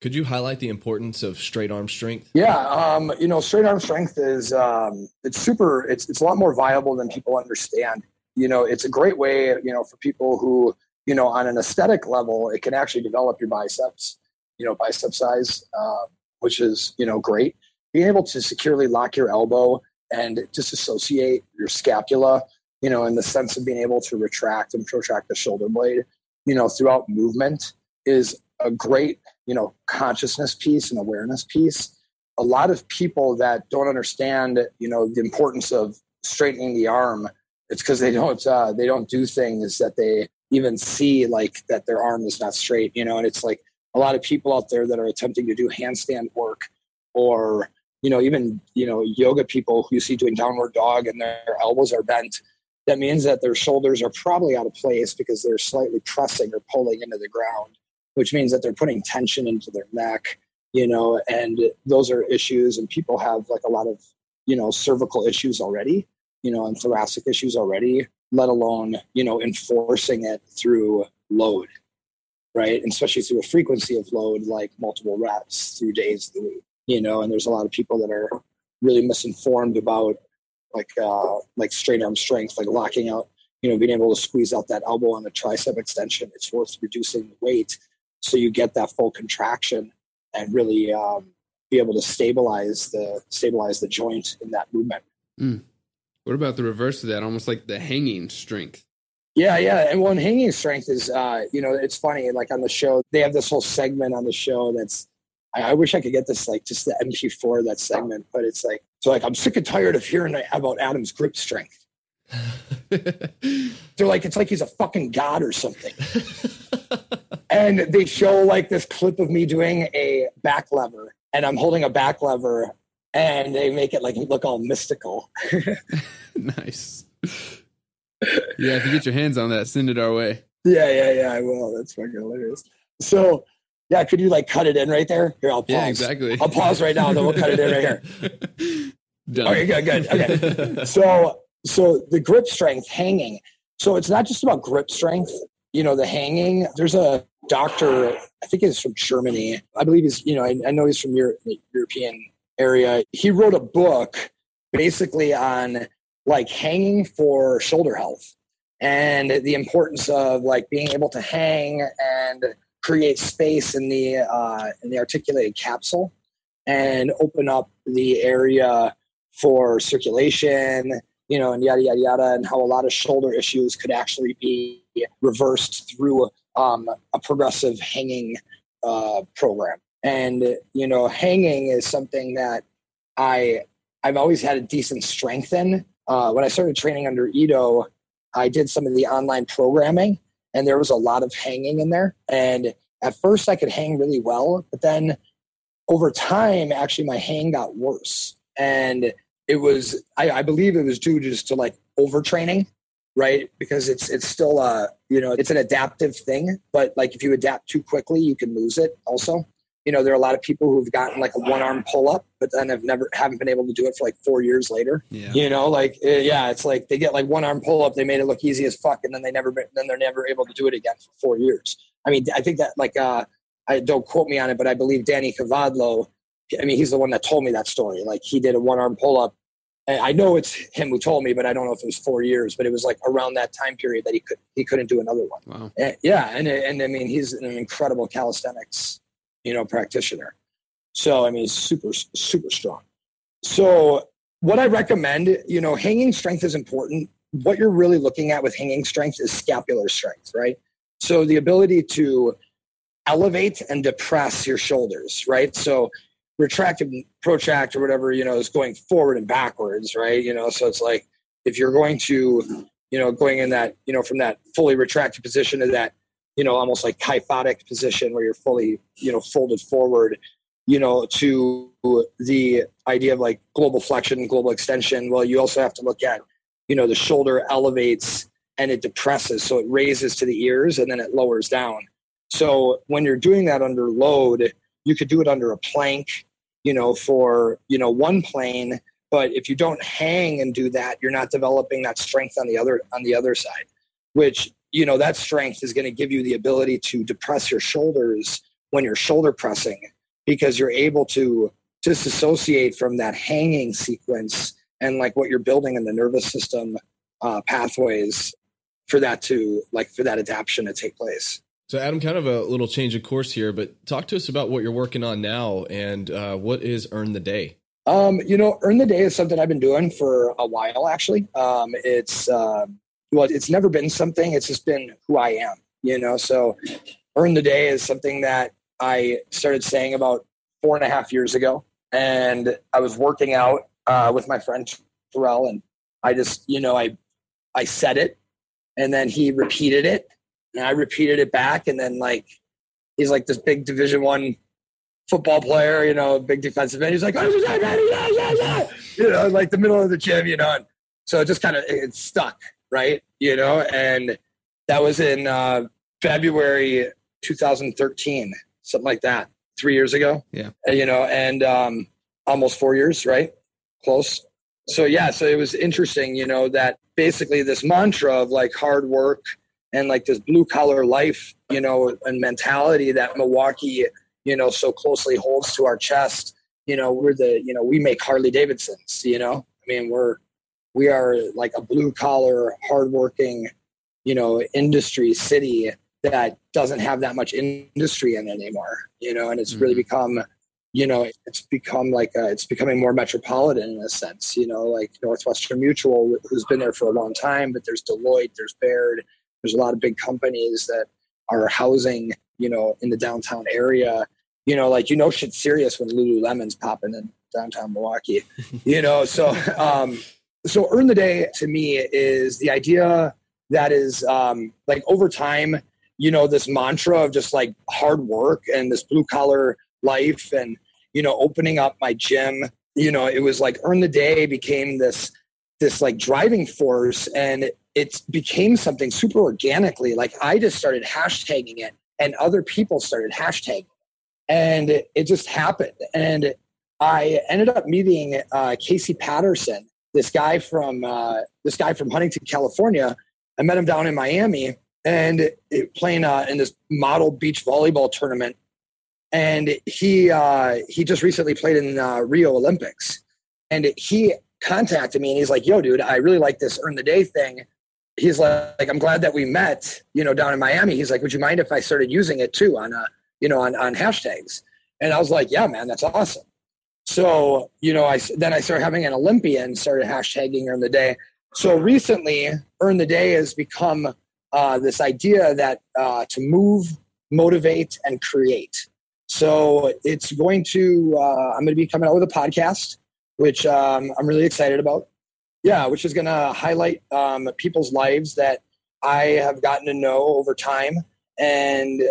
Could you highlight the importance of straight arm strength? Yeah, um, you know, straight arm strength is um, it's super. It's it's a lot more viable than people understand. You know, it's a great way, you know, for people who, you know, on an aesthetic level, it can actually develop your biceps, you know, bicep size, uh, which is you know great. Being able to securely lock your elbow and disassociate your scapula, you know, in the sense of being able to retract and protract the shoulder blade, you know, throughout movement is a great, you know, consciousness piece and awareness piece. A lot of people that don't understand, you know, the importance of straightening the arm, it's because they don't uh, they don't do things that they even see like that their arm is not straight, you know, and it's like a lot of people out there that are attempting to do handstand work or you know, even, you know, yoga people who you see doing downward dog and their elbows are bent, that means that their shoulders are probably out of place because they're slightly pressing or pulling into the ground, which means that they're putting tension into their neck, you know, and those are issues. And people have like a lot of, you know, cervical issues already, you know, and thoracic issues already, let alone, you know, enforcing it through load, right? And especially through a frequency of load like multiple reps through days of the week you know, and there's a lot of people that are really misinformed about like uh, like straight arm strength, like locking out, you know, being able to squeeze out that elbow on the tricep extension. It's worth reducing the weight so you get that full contraction and really um, be able to stabilize the stabilize the joint in that movement. Mm. What about the reverse of that? Almost like the hanging strength. Yeah, yeah. And one hanging strength is, uh, you know, it's funny. Like on the show, they have this whole segment on the show that's I, I, wish I could get this like just the MP4 that segment, but it's like so like I'm sick and tired of hearing about Adam's grip strength. They're like it's like he's a fucking god or something. and they show like this clip of me doing a back lever, and I'm holding a back lever, and they make it like look all mystical. nice. Yeah, if you get your hands on that, send it our way. Yeah, yeah, yeah. I will. That's fucking hilarious. So yeah, could you like cut it in right there? Here, I'll pause. Yeah, exactly. I'll pause right now, then we'll cut it in right here. Done. Okay, good, good. Okay. so so the grip strength hanging. So it's not just about grip strength. You know, the hanging. There's a doctor, I think he's from Germany. I believe he's, you know, I, I know he's from Europe, the European area. He wrote a book basically on like hanging for shoulder health and the importance of like being able to hang and create space in the uh, in the articulated capsule and open up the area for circulation, you know, and yada yada yada, and how a lot of shoulder issues could actually be reversed through um, a progressive hanging uh, program. And you know, hanging is something that I I've always had a decent strength in. Uh, when I started training under Ido, I did some of the online programming, and there was a lot of hanging in there. And at first, I could hang really well, but then over time, actually, my hang got worse. And it was, I, I believe it was due just to like overtraining, right? Because it's it's still a you know it's an adaptive thing, but like if you adapt too quickly, you can lose it. Also, you know there are a lot of people who've gotten like a one arm pull up but then have never haven't been able to do it for like four years later yeah. you know like eh, yeah it's like they get like one arm pull up they made it look easy as fuck and then they never then they're never able to do it again for four years i mean i think that like uh i don't quote me on it but i believe Danny Kavadlo i mean he's the one that told me that story like he did a one arm pull up I know it's him who told me, but I don't know if it was four years. But it was like around that time period that he could he couldn't do another one. Wow. And, yeah, and and I mean he's an incredible calisthenics you know, practitioner. So, I mean, super, super strong. So, what I recommend, you know, hanging strength is important. what you're really looking at with hanging strength is scapular strength, right? So the ability to elevate and depress your shoulders, right? So retract and protract or whatever, you know, is going forward and backwards, right? You know, so it's like if you're going to, you know, going in that, you know, from that fully retracted position to that, you know, almost like kyphotic position where you're fully, you know, folded forward, you know, to the idea of like global flexion, global extension. Well, you also have to look at, you know, the shoulder elevates and it depresses. So it raises to the ears and then it lowers down. So when you're doing that under load, you could do it under a plank, you know, for, you know, one plane. But if you don't hang and do that, you're not developing that strength on the other on the other side, which, you know, that strength is going to give you the ability to depress your shoulders when you're shoulder pressing because you're able to disassociate from that hanging sequence and like what you're building in the nervous system uh, pathways for that to like for that adaptation to take place. So, Adam, kind of a little change of course here, but talk to us about what you're working on now and uh, what is Earn the Day. Um, you know, Earn the Day is something I've been doing for a while. Actually, um, it's uh, well, it's never been something. It's just been who I am. You know, so Earn the Day is something that I started saying about four and a half years ago, and I was working out uh, with my friend Terrell, and I just, you know, I I said it, and then he repeated it, and I repeated it back, and then like he's like this big Division One football player, you know, big defensive end. He's like, oh, you know, like the middle of the gym, you know. And so it just kind of it stuck, right? You know, and that was in uh, February 2013, something like that, three years ago. Yeah, you know, and um, almost four years, right? Close. So yeah, so it was interesting, you know, that basically this mantra of like hard work and like this blue collar life, you know, and mentality that Milwaukee, you know, so closely holds to our chest. You know, we're the, you know, we make Harley Davidsons, you know, I mean, we're, we are like a blue collar, hardworking, you know, industry city that doesn't have that much industry in it anymore, you know, and it's mm-hmm. really become, you know, it's become like a, it's becoming more metropolitan in a sense, you know, like Northwestern Mutual, who's been there for a long time, but there's Deloitte, there's Baird, there's a lot of big companies that are housing, you know, in the downtown area. You know, like you know, shit's serious when Lululemon's popping in downtown Milwaukee. you know, so um, so earn the day to me is the idea that is um, like over time, you know, this mantra of just like hard work and this blue collar life and you know opening up my gym you know it was like earn the day became this this like driving force and it became something super organically. Like I just started hashtagging it and other people started hashtagging and it, just happened. And I ended up meeting uh, Casey Patterson, this guy from uh, this guy from Huntington, California. I met him down in Miami and it, playing uh, in this model beach volleyball tournament. And he uh, he just recently played in uh, Rio Olympics, and he contacted me and he's like, "Yo, dude, I really like this earn the day thing he's like, I'm glad that we met, you know, down in Miami. He's like, would you mind if I started using it too on, uh, you know, on, on hashtags? And I was like, yeah, man, that's awesome. So, you know, I, then I started having an Olympian started hashtagging Earn the Day. So recently, Earn the Day has become uh, this idea that uh, to move, motivate, and create. So it's going to, uh, I'm going to be coming out with a podcast, which um, I'm really excited about. Yeah, which is going to highlight um, people's lives that I have gotten to know over time, and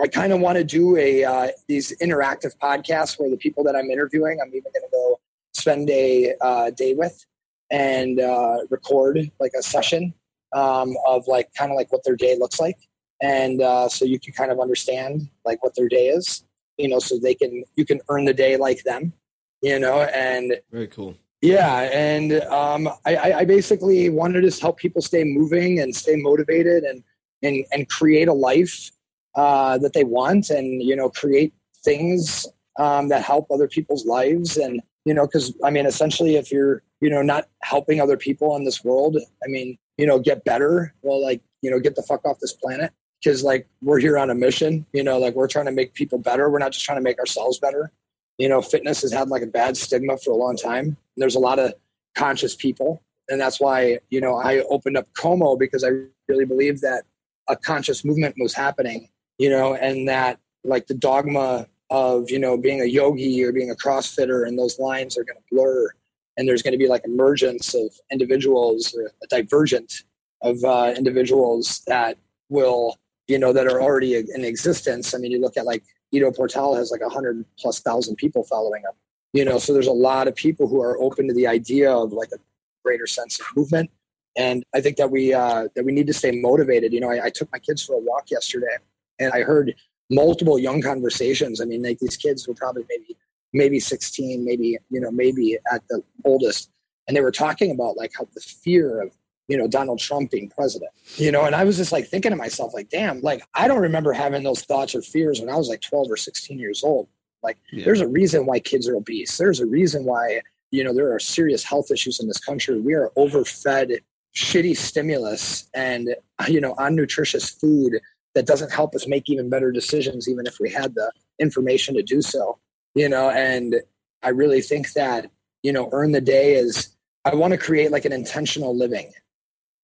I kind of want to do a uh, these interactive podcasts where the people that I'm interviewing, I'm even going to go spend a uh, day with and uh, record like a session um, of like kind of like what their day looks like, and uh, so you can kind of understand like what their day is, you know, so they can you can earn the day like them, you know, and very cool. Yeah, and um, I, I basically wanted to help people stay moving and stay motivated and and and create a life uh, that they want, and you know, create things um, that help other people's lives, and you know, because I mean, essentially, if you're you know not helping other people in this world, I mean, you know, get better. Well, like you know, get the fuck off this planet because like we're here on a mission. You know, like we're trying to make people better. We're not just trying to make ourselves better you know, fitness has had like a bad stigma for a long time. There's a lot of conscious people, And that's why, you know, I opened up Como because I really believe that a conscious movement was happening, you know, and that like the dogma of, you know, being a yogi or being a CrossFitter and those lines are going to blur. And there's going to be like emergence of individuals or a divergent of uh, individuals that will, you know, that are already in existence. I mean, you look at like Ido Portal has like a hundred plus thousand people following him, you know, so there's a lot of people who are open to the idea of like a greater sense of movement. And I think that we uh, that we need to stay motivated. You know, I, I took my kids for a walk yesterday, and I heard multiple young conversations. I mean, like these kids were probably maybe maybe 16, maybe you know maybe at the oldest, and they were talking about like how the fear of you know Donald Trump being president. You know, and I was just like thinking to myself, like, damn, like I don't remember having those thoughts or fears when I was like 12 or 16 years old. Like, yeah. there's a reason why kids are obese. There's a reason why you know there are serious health issues in this country. We are overfed shitty stimulus and you know unnutritious food that doesn't help us make even better decisions even if we had the information to do so you know? And i really think that you know earn the day is i want to create like an intentional living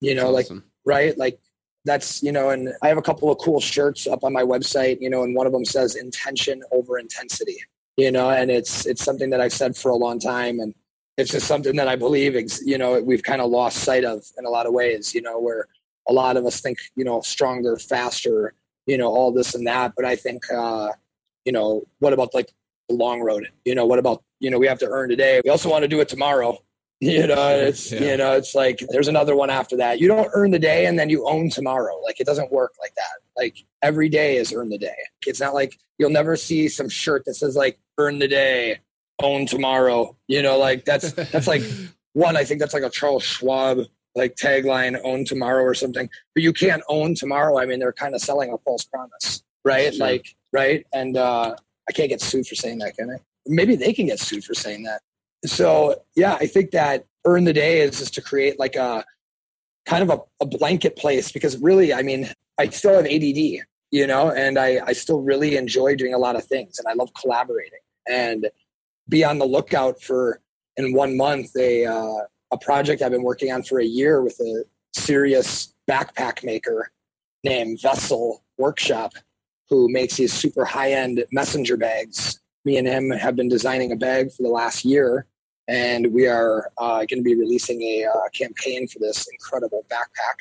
you know awesome. like right? Like that's you know and i have a couple of cool shirts up on my website you know and one of them says intention over intensity you know? And it's it's something that i've said for a long time and it's just something that I believe, you know, we've kind of lost sight of in a lot of ways, you know, where a lot of us think, you know, stronger, faster, you know, all this and that. But I think, uh, you know, what about like the long road? You know, what about, you know, we have to earn today. We also want to do it tomorrow. You know, it's, yeah. you know, it's like there's another one after that. You don't earn the day and then you own tomorrow. Like it doesn't work like that. Like every day is earn the day. It's not like you'll never see some shirt that says like earn the day own tomorrow. You know, like that's that's like one. I think that's like a Charles Schwab like tagline, own tomorrow or something. But you can't own tomorrow. I mean, they're kind of selling a false promise, right? Sure. Like, right? And uh, I can't get sued for saying that, can I? Maybe they can get sued for saying that. So yeah, I think that earn the day is just to create like a kind of a, a blanket place because really, I mean, I still have ADD, you know, and I, I still really enjoy doing a lot of things and I love collaborating. And be on the lookout for in one month a uh, a project I've been working on for a year with a serious backpack maker named Vessel Workshop, who makes these super high end messenger bags. Me and him have been designing a bag for the last year, and we are uh, going to be releasing a uh, campaign for this incredible backpack,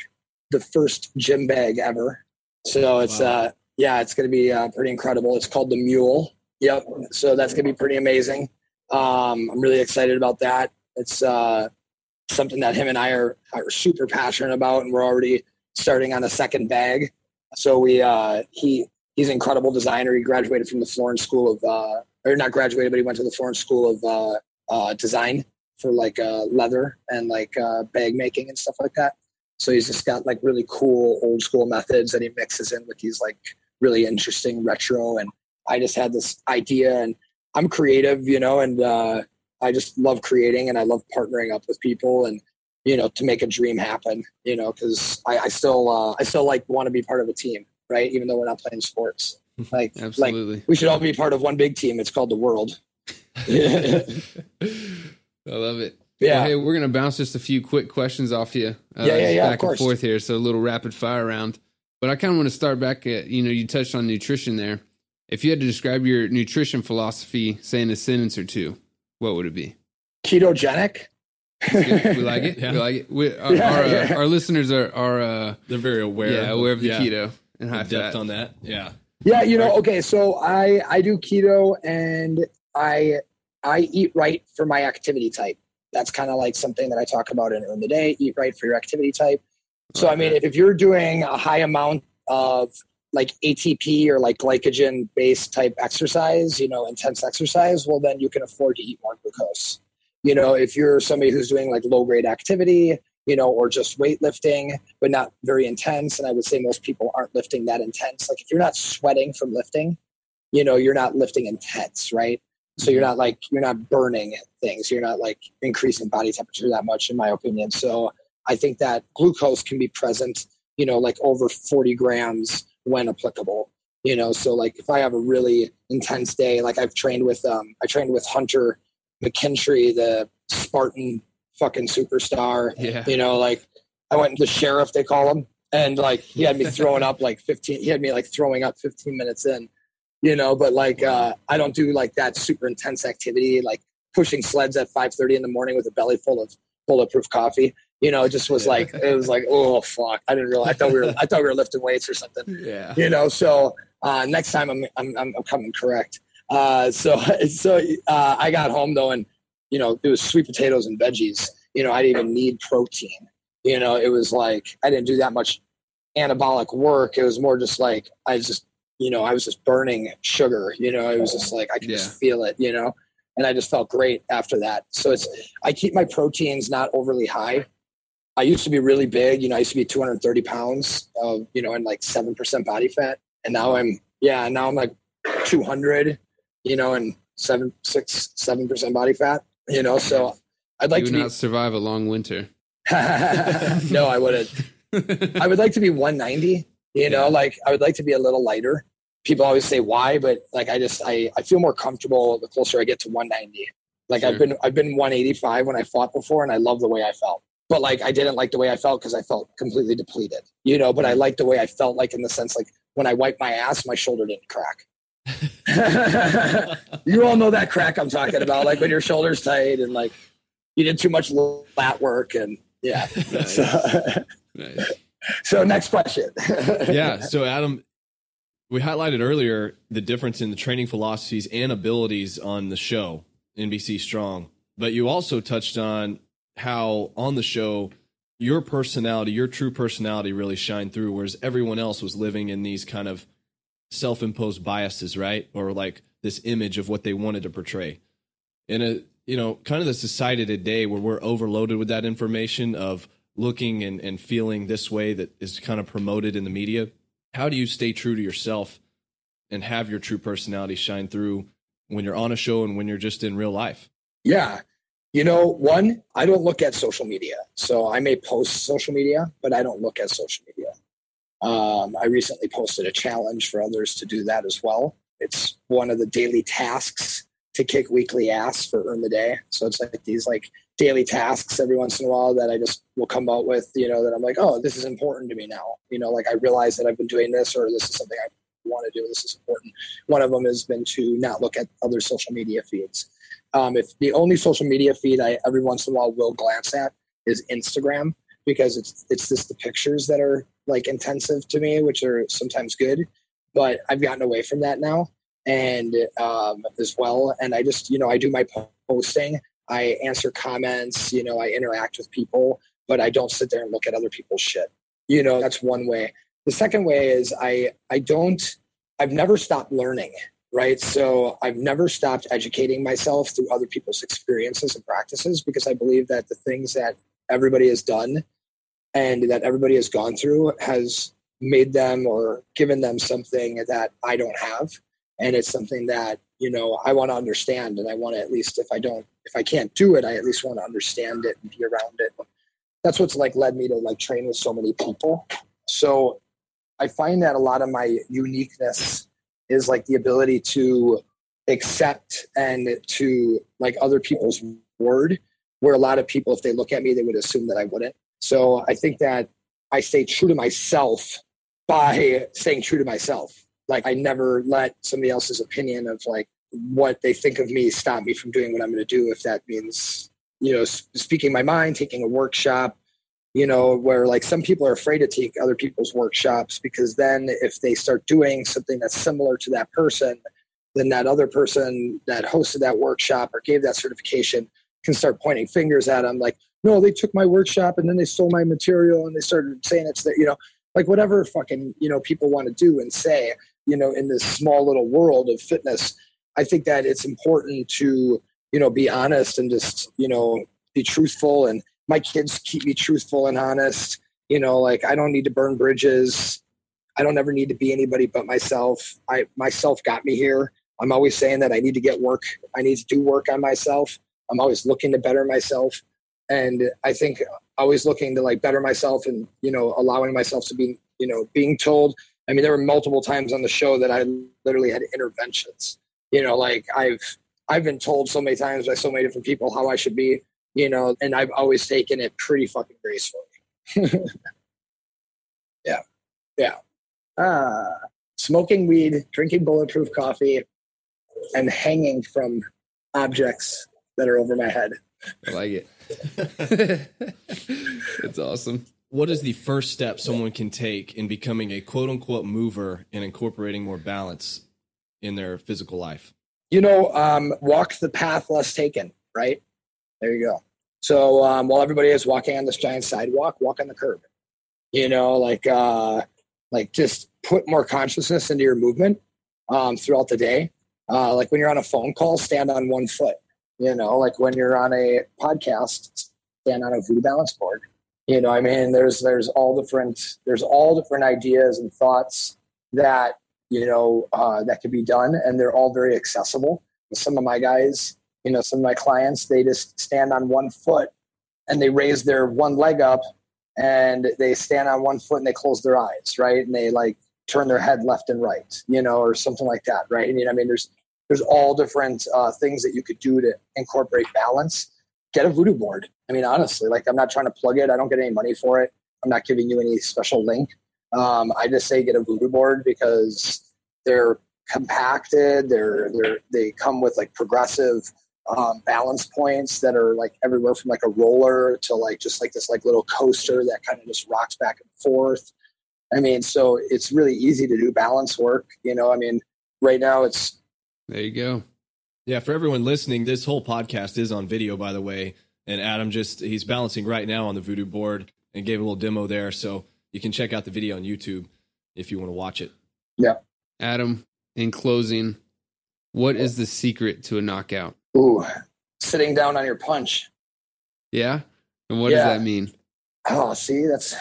the first gym bag ever. So it's wow. uh, yeah, it's going to be uh, pretty incredible. It's called the Mule. Yep. So that's going to be pretty amazing. Um, I'm really excited about that. It's uh, something that him and I are, are super passionate about, and we're already starting on a second bag. So we uh, he he's an incredible designer. He graduated from the Florence School of uh, or not graduated, but he went to the Florence School of uh, uh, Design for like uh, leather and like uh, bag making and stuff like that. So he's just got like really cool old school methods that he mixes in with these like really interesting retro. And I just had this idea and I'm creative, you know, and uh, I just love creating and I love partnering up with people and you know to make a dream happen. You know, because I, I, still uh, I still like want to be part of a team, right? Even though we're not playing sports, like absolutely, like, we should all be part of one big team. It's called the world. I love it. Yeah. Well, hey, we're gonna bounce just a few quick questions off you. Uh, yeah, yeah, yeah. Back and forth here, so a little rapid fire round. But I kind of want to start back at you know you touched on nutrition there. If you had to describe your nutrition philosophy, say in a sentence or two, what would it be? Ketogenic. We like it. Yeah. We like it. We, our, yeah, our, uh, our, listeners are are uh, they're very aware. Yeah, aware of the keto and high depth fat. on that. Yeah. Yeah, you know. Okay, so I I do keto and I I eat right for my activity type. That's kind of like something that I talk about in Earn the Day. Eat right for your activity type. So okay. I mean, if, if you're doing a high amount of like ATP or like glycogen based type exercise, you know, intense exercise, well, then you can afford to eat more glucose. You know, if you're somebody who's doing like low grade activity, you know, or just weightlifting, but not very intense, and I would say most people aren't lifting that intense. Like if you're not sweating from lifting, you know, you're not lifting intense, right? So you're mm-hmm. not like you're not burning things. You're not like increasing body temperature that much, in my opinion. So I think that glucose can be present, you know, like over 40 grams when applicable you know so like if i have a really intense day like i've trained with um i trained with hunter mckinstry the spartan fucking superstar. Yeah. You know, like I went the sheriff, they call him, and like he had me throwing up like 15. He had me like throwing up 15 minutes in. You know, but like uh, I don't do like that super intense activity, like pushing sleds at 5:30 in the morning with a belly full of bulletproof coffee. You know, it just was like it was like oh fuck. I didn't realize. I thought we were I thought we were lifting weights or something. Yeah. you know so uh, next time I'm, I'm i'm I'm coming correct. Uh, so so uh, i got home though and you know it was sweet potatoes and veggies. You know i didn't even need protein. You know it was like i didn't do that much anabolic work. It was more just like i just you know i was just burning sugar. You know it was just like i could Yeah. just feel it you know? And i just felt great after that. So it's i keep my proteins not overly high I used to be really big, you know, I used to be 230 pounds of, you know, and like 7% body fat. And now I'm, yeah, now I'm like 200, you know, and seven, six, 7% body fat, you know, so I'd like you to would be, not survive a long winter. no, I wouldn't. I would like to be 190, you know, Yeah. like I would like to be a little lighter. People always say why, but like I just, I, I feel more comfortable the closer I get to 190. Like I've been, I've been 185 when I fought before and I love the way I felt but like I didn't like the way I felt because I felt completely depleted, you know. But I liked the way I felt, like in the sense, like when I wiped my ass, my shoulder didn't crack. you all know that crack I'm talking about, like when your shoulder's tight and like you did too much lat work, and yeah. So, Nice. so next question. yeah. So, Adam, we highlighted earlier the difference in the training philosophies and abilities on the show, NBC Strong. But you also touched on how on the show, your personality, your true personality really shined through, whereas everyone else was living in these kind of self imposed biases, right? Or like this image of what they wanted to portray. In a, you know, kind of the society today where we're overloaded with that information of looking and, and feeling this way that is kind of promoted in the media how do you stay true to yourself and have your true personality shine through when you're on a show and when you're just in real life Yeah. You know, one, I don't look at social media. So I may post social media, but I don't look at social media. Um, I recently posted a challenge for others to do that as well. It's one of the daily tasks to kick weekly ass for Earn the Day. So it's like these like daily tasks every once in a while that I just will come out with, you know, that I'm like, oh, this is important to me now. You know, like I realize that I've been doing this or this is something I want to do. This is important. One of them has been to not look at other social media feeds. Um, if the only social media feed I every once in a while will glance at is Instagram because it's it's just the pictures that are like intensive to me, which are sometimes good. But I've gotten away from that now, and um, as well. And I just you know I do my posting, I answer comments, you know I interact with people, but I don't sit there and look at other people's shit. You know that's one way. The second way is I I don't I've never stopped learning right? So I've never stopped educating myself through other people's experiences and practices because I believe that the things that everybody has done and that everybody has gone through has made them or given them something that I don't have. And it's something that, you know, I want to understand. And I want to at least, if I don't, if I can't do it, I at least want to understand it and be around it. That's what's like led me to like train with so many people. So I find that a lot of my uniqueness is like the ability to accept and to like other people's word where a lot of people if they look at me they would assume that i wouldn't. So i think that i stay true to myself by staying true to myself. Like i never let somebody else's opinion of like what they think of me stop me from doing what i'm going to do if that means you know speaking my mind taking a workshop you know, where like some people are afraid to take other people's workshops because then if they start doing something that's similar to that person, then that other person that hosted that workshop or gave that certification can start pointing fingers at them like, no, they took my workshop and then they stole my material and they started saying it's that, you know, like whatever fucking, you know, people want to do and say, you know, in this small little world of fitness. I think that it's important to, you know, be honest and just, you know, be truthful and my kids keep me truthful and honest. You know, like I don't need to burn bridges. I don't ever need to be anybody but myself. I myself got me here. I'm always saying that I need to get work. I need to do work on myself. I'm always looking to better myself. And I think always looking to like better myself and, you know, allowing myself to be, you know, being told. I mean, there were multiple times on the show that I literally had interventions. You know, like I've I've been told so many times by so many different people how I should be you know, and I've always taken it pretty fucking gracefully. yeah. Yeah. Uh, smoking weed, drinking bulletproof coffee, and hanging from objects that are over my head. I like it. That's awesome. What is the first step someone can take in becoming a quote unquote mover and incorporating more balance in their physical life? You know, um, walk the path less taken, right? There you go. So um, while everybody is walking on this giant sidewalk, walk on the curb. You know, like uh, like just put more consciousness into your movement um, throughout the day. Uh, like when you're on a phone call, stand on one foot. You know, like when you're on a podcast, stand on a Vew-Do balance board. You know, I mean, there's there's all different there's all different ideas and thoughts that you know uh, that could be done, and they're all very accessible. Some of my guys, you know, some of my clients, they just stand on one foot and they raise their one leg up and they stand on one foot and they close their eyes, right? And they like turn their head left and right, you know, or something like that, right? You know, I mean, there's there's all different uh, things that you could do to incorporate balance. Get a Vew-Do board. I mean, honestly, like I'm not trying to plug it. I don't get any money for it. I'm not giving you any special link. Um, I just say get a Vew-Do board because they're compacted. They're they're they come with like progressive um, balance points that are like everywhere from like a roller to like just like this like little coaster that kind of just rocks back and forth. I mean, so it's really easy to do balance work. You know, I mean, right now it's There you go. Yeah, for everyone listening, this whole podcast is on video, by the way. And Adam just he's balancing right now on the Vew-Do board and gave a little demo there. So you can check out the video on YouTube if you want to watch it. yeah. Adam, in closing, what is the secret to a knockout? Ooh, sitting down on your punch. Yeah? And what Yeah. does that mean? Oh, see, that's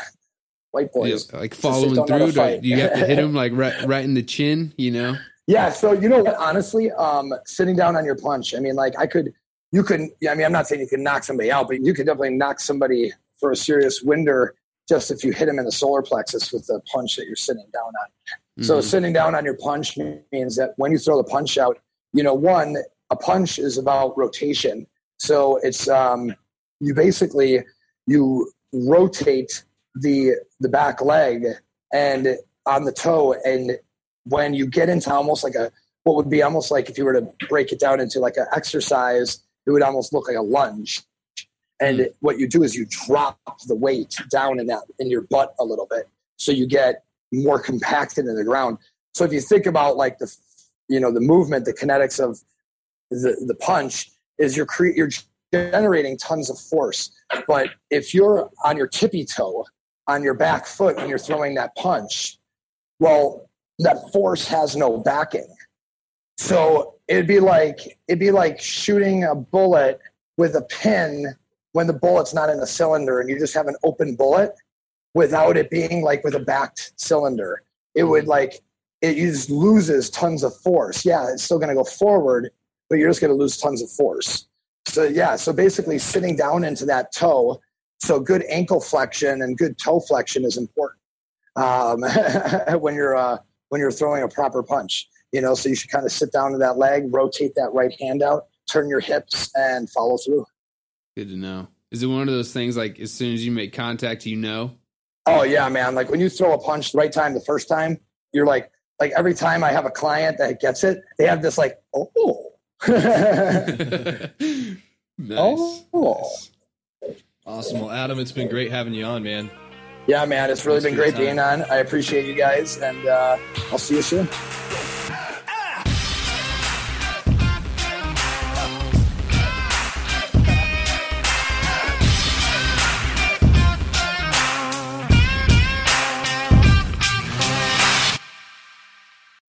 white boys. like following don't know how to through? Do, you have to hit him like right, right in the chin, you know? Yeah, so you know what? Honestly, um, sitting down on your punch. I mean, like I could, you could. I mean, I'm not saying you can knock somebody out, but you could definitely knock somebody for a serious winder just if you hit him in the solar plexus with the punch that you're sitting down on. So Mhm. sitting down on your punch means that when you throw the punch out, you know, one, a punch is about rotation. So it's um, you basically you rotate the the back leg and on the toe, and when you get into almost like a what would be almost like if you were to break it down into like an exercise, it would almost look like a lunge. And what you do is you drop the weight down in that in your butt a little bit, so you get more compacted in the ground. So if you think about like the you know the movement, the kinetics of the the punch is you're cre- you're generating tons of force. But if you're on your tippy toe on your back foot when you're throwing that punch, well, that force has no backing. So it'd be like it'd be like shooting a bullet with a pin when the bullet's not in the cylinder and you just have an open bullet without it being like with a backed cylinder. It would like it just loses tons of force. Yeah, it's still going to go forward, but you're just going to lose tons of force. So yeah, so basically sitting down into that toe. So good ankle flexion and good toe flexion is important um, when you're uh, when you're throwing a proper punch. You know, so you should kind of sit down to that leg, rotate that right hand out, turn your hips, and follow through. Good to know. Is it one of those things like as soon as you make contact, you know? Oh yeah, man! Like when you throw a punch the right time the first time, you're like, like every time I have a client that gets it, they have this like, oh, nice. oh, Awesome. Well, Adam, it's been great having you on, man. yeah, man! It's really Thanks been great being on. I appreciate you guys, and uh, I'll see you soon.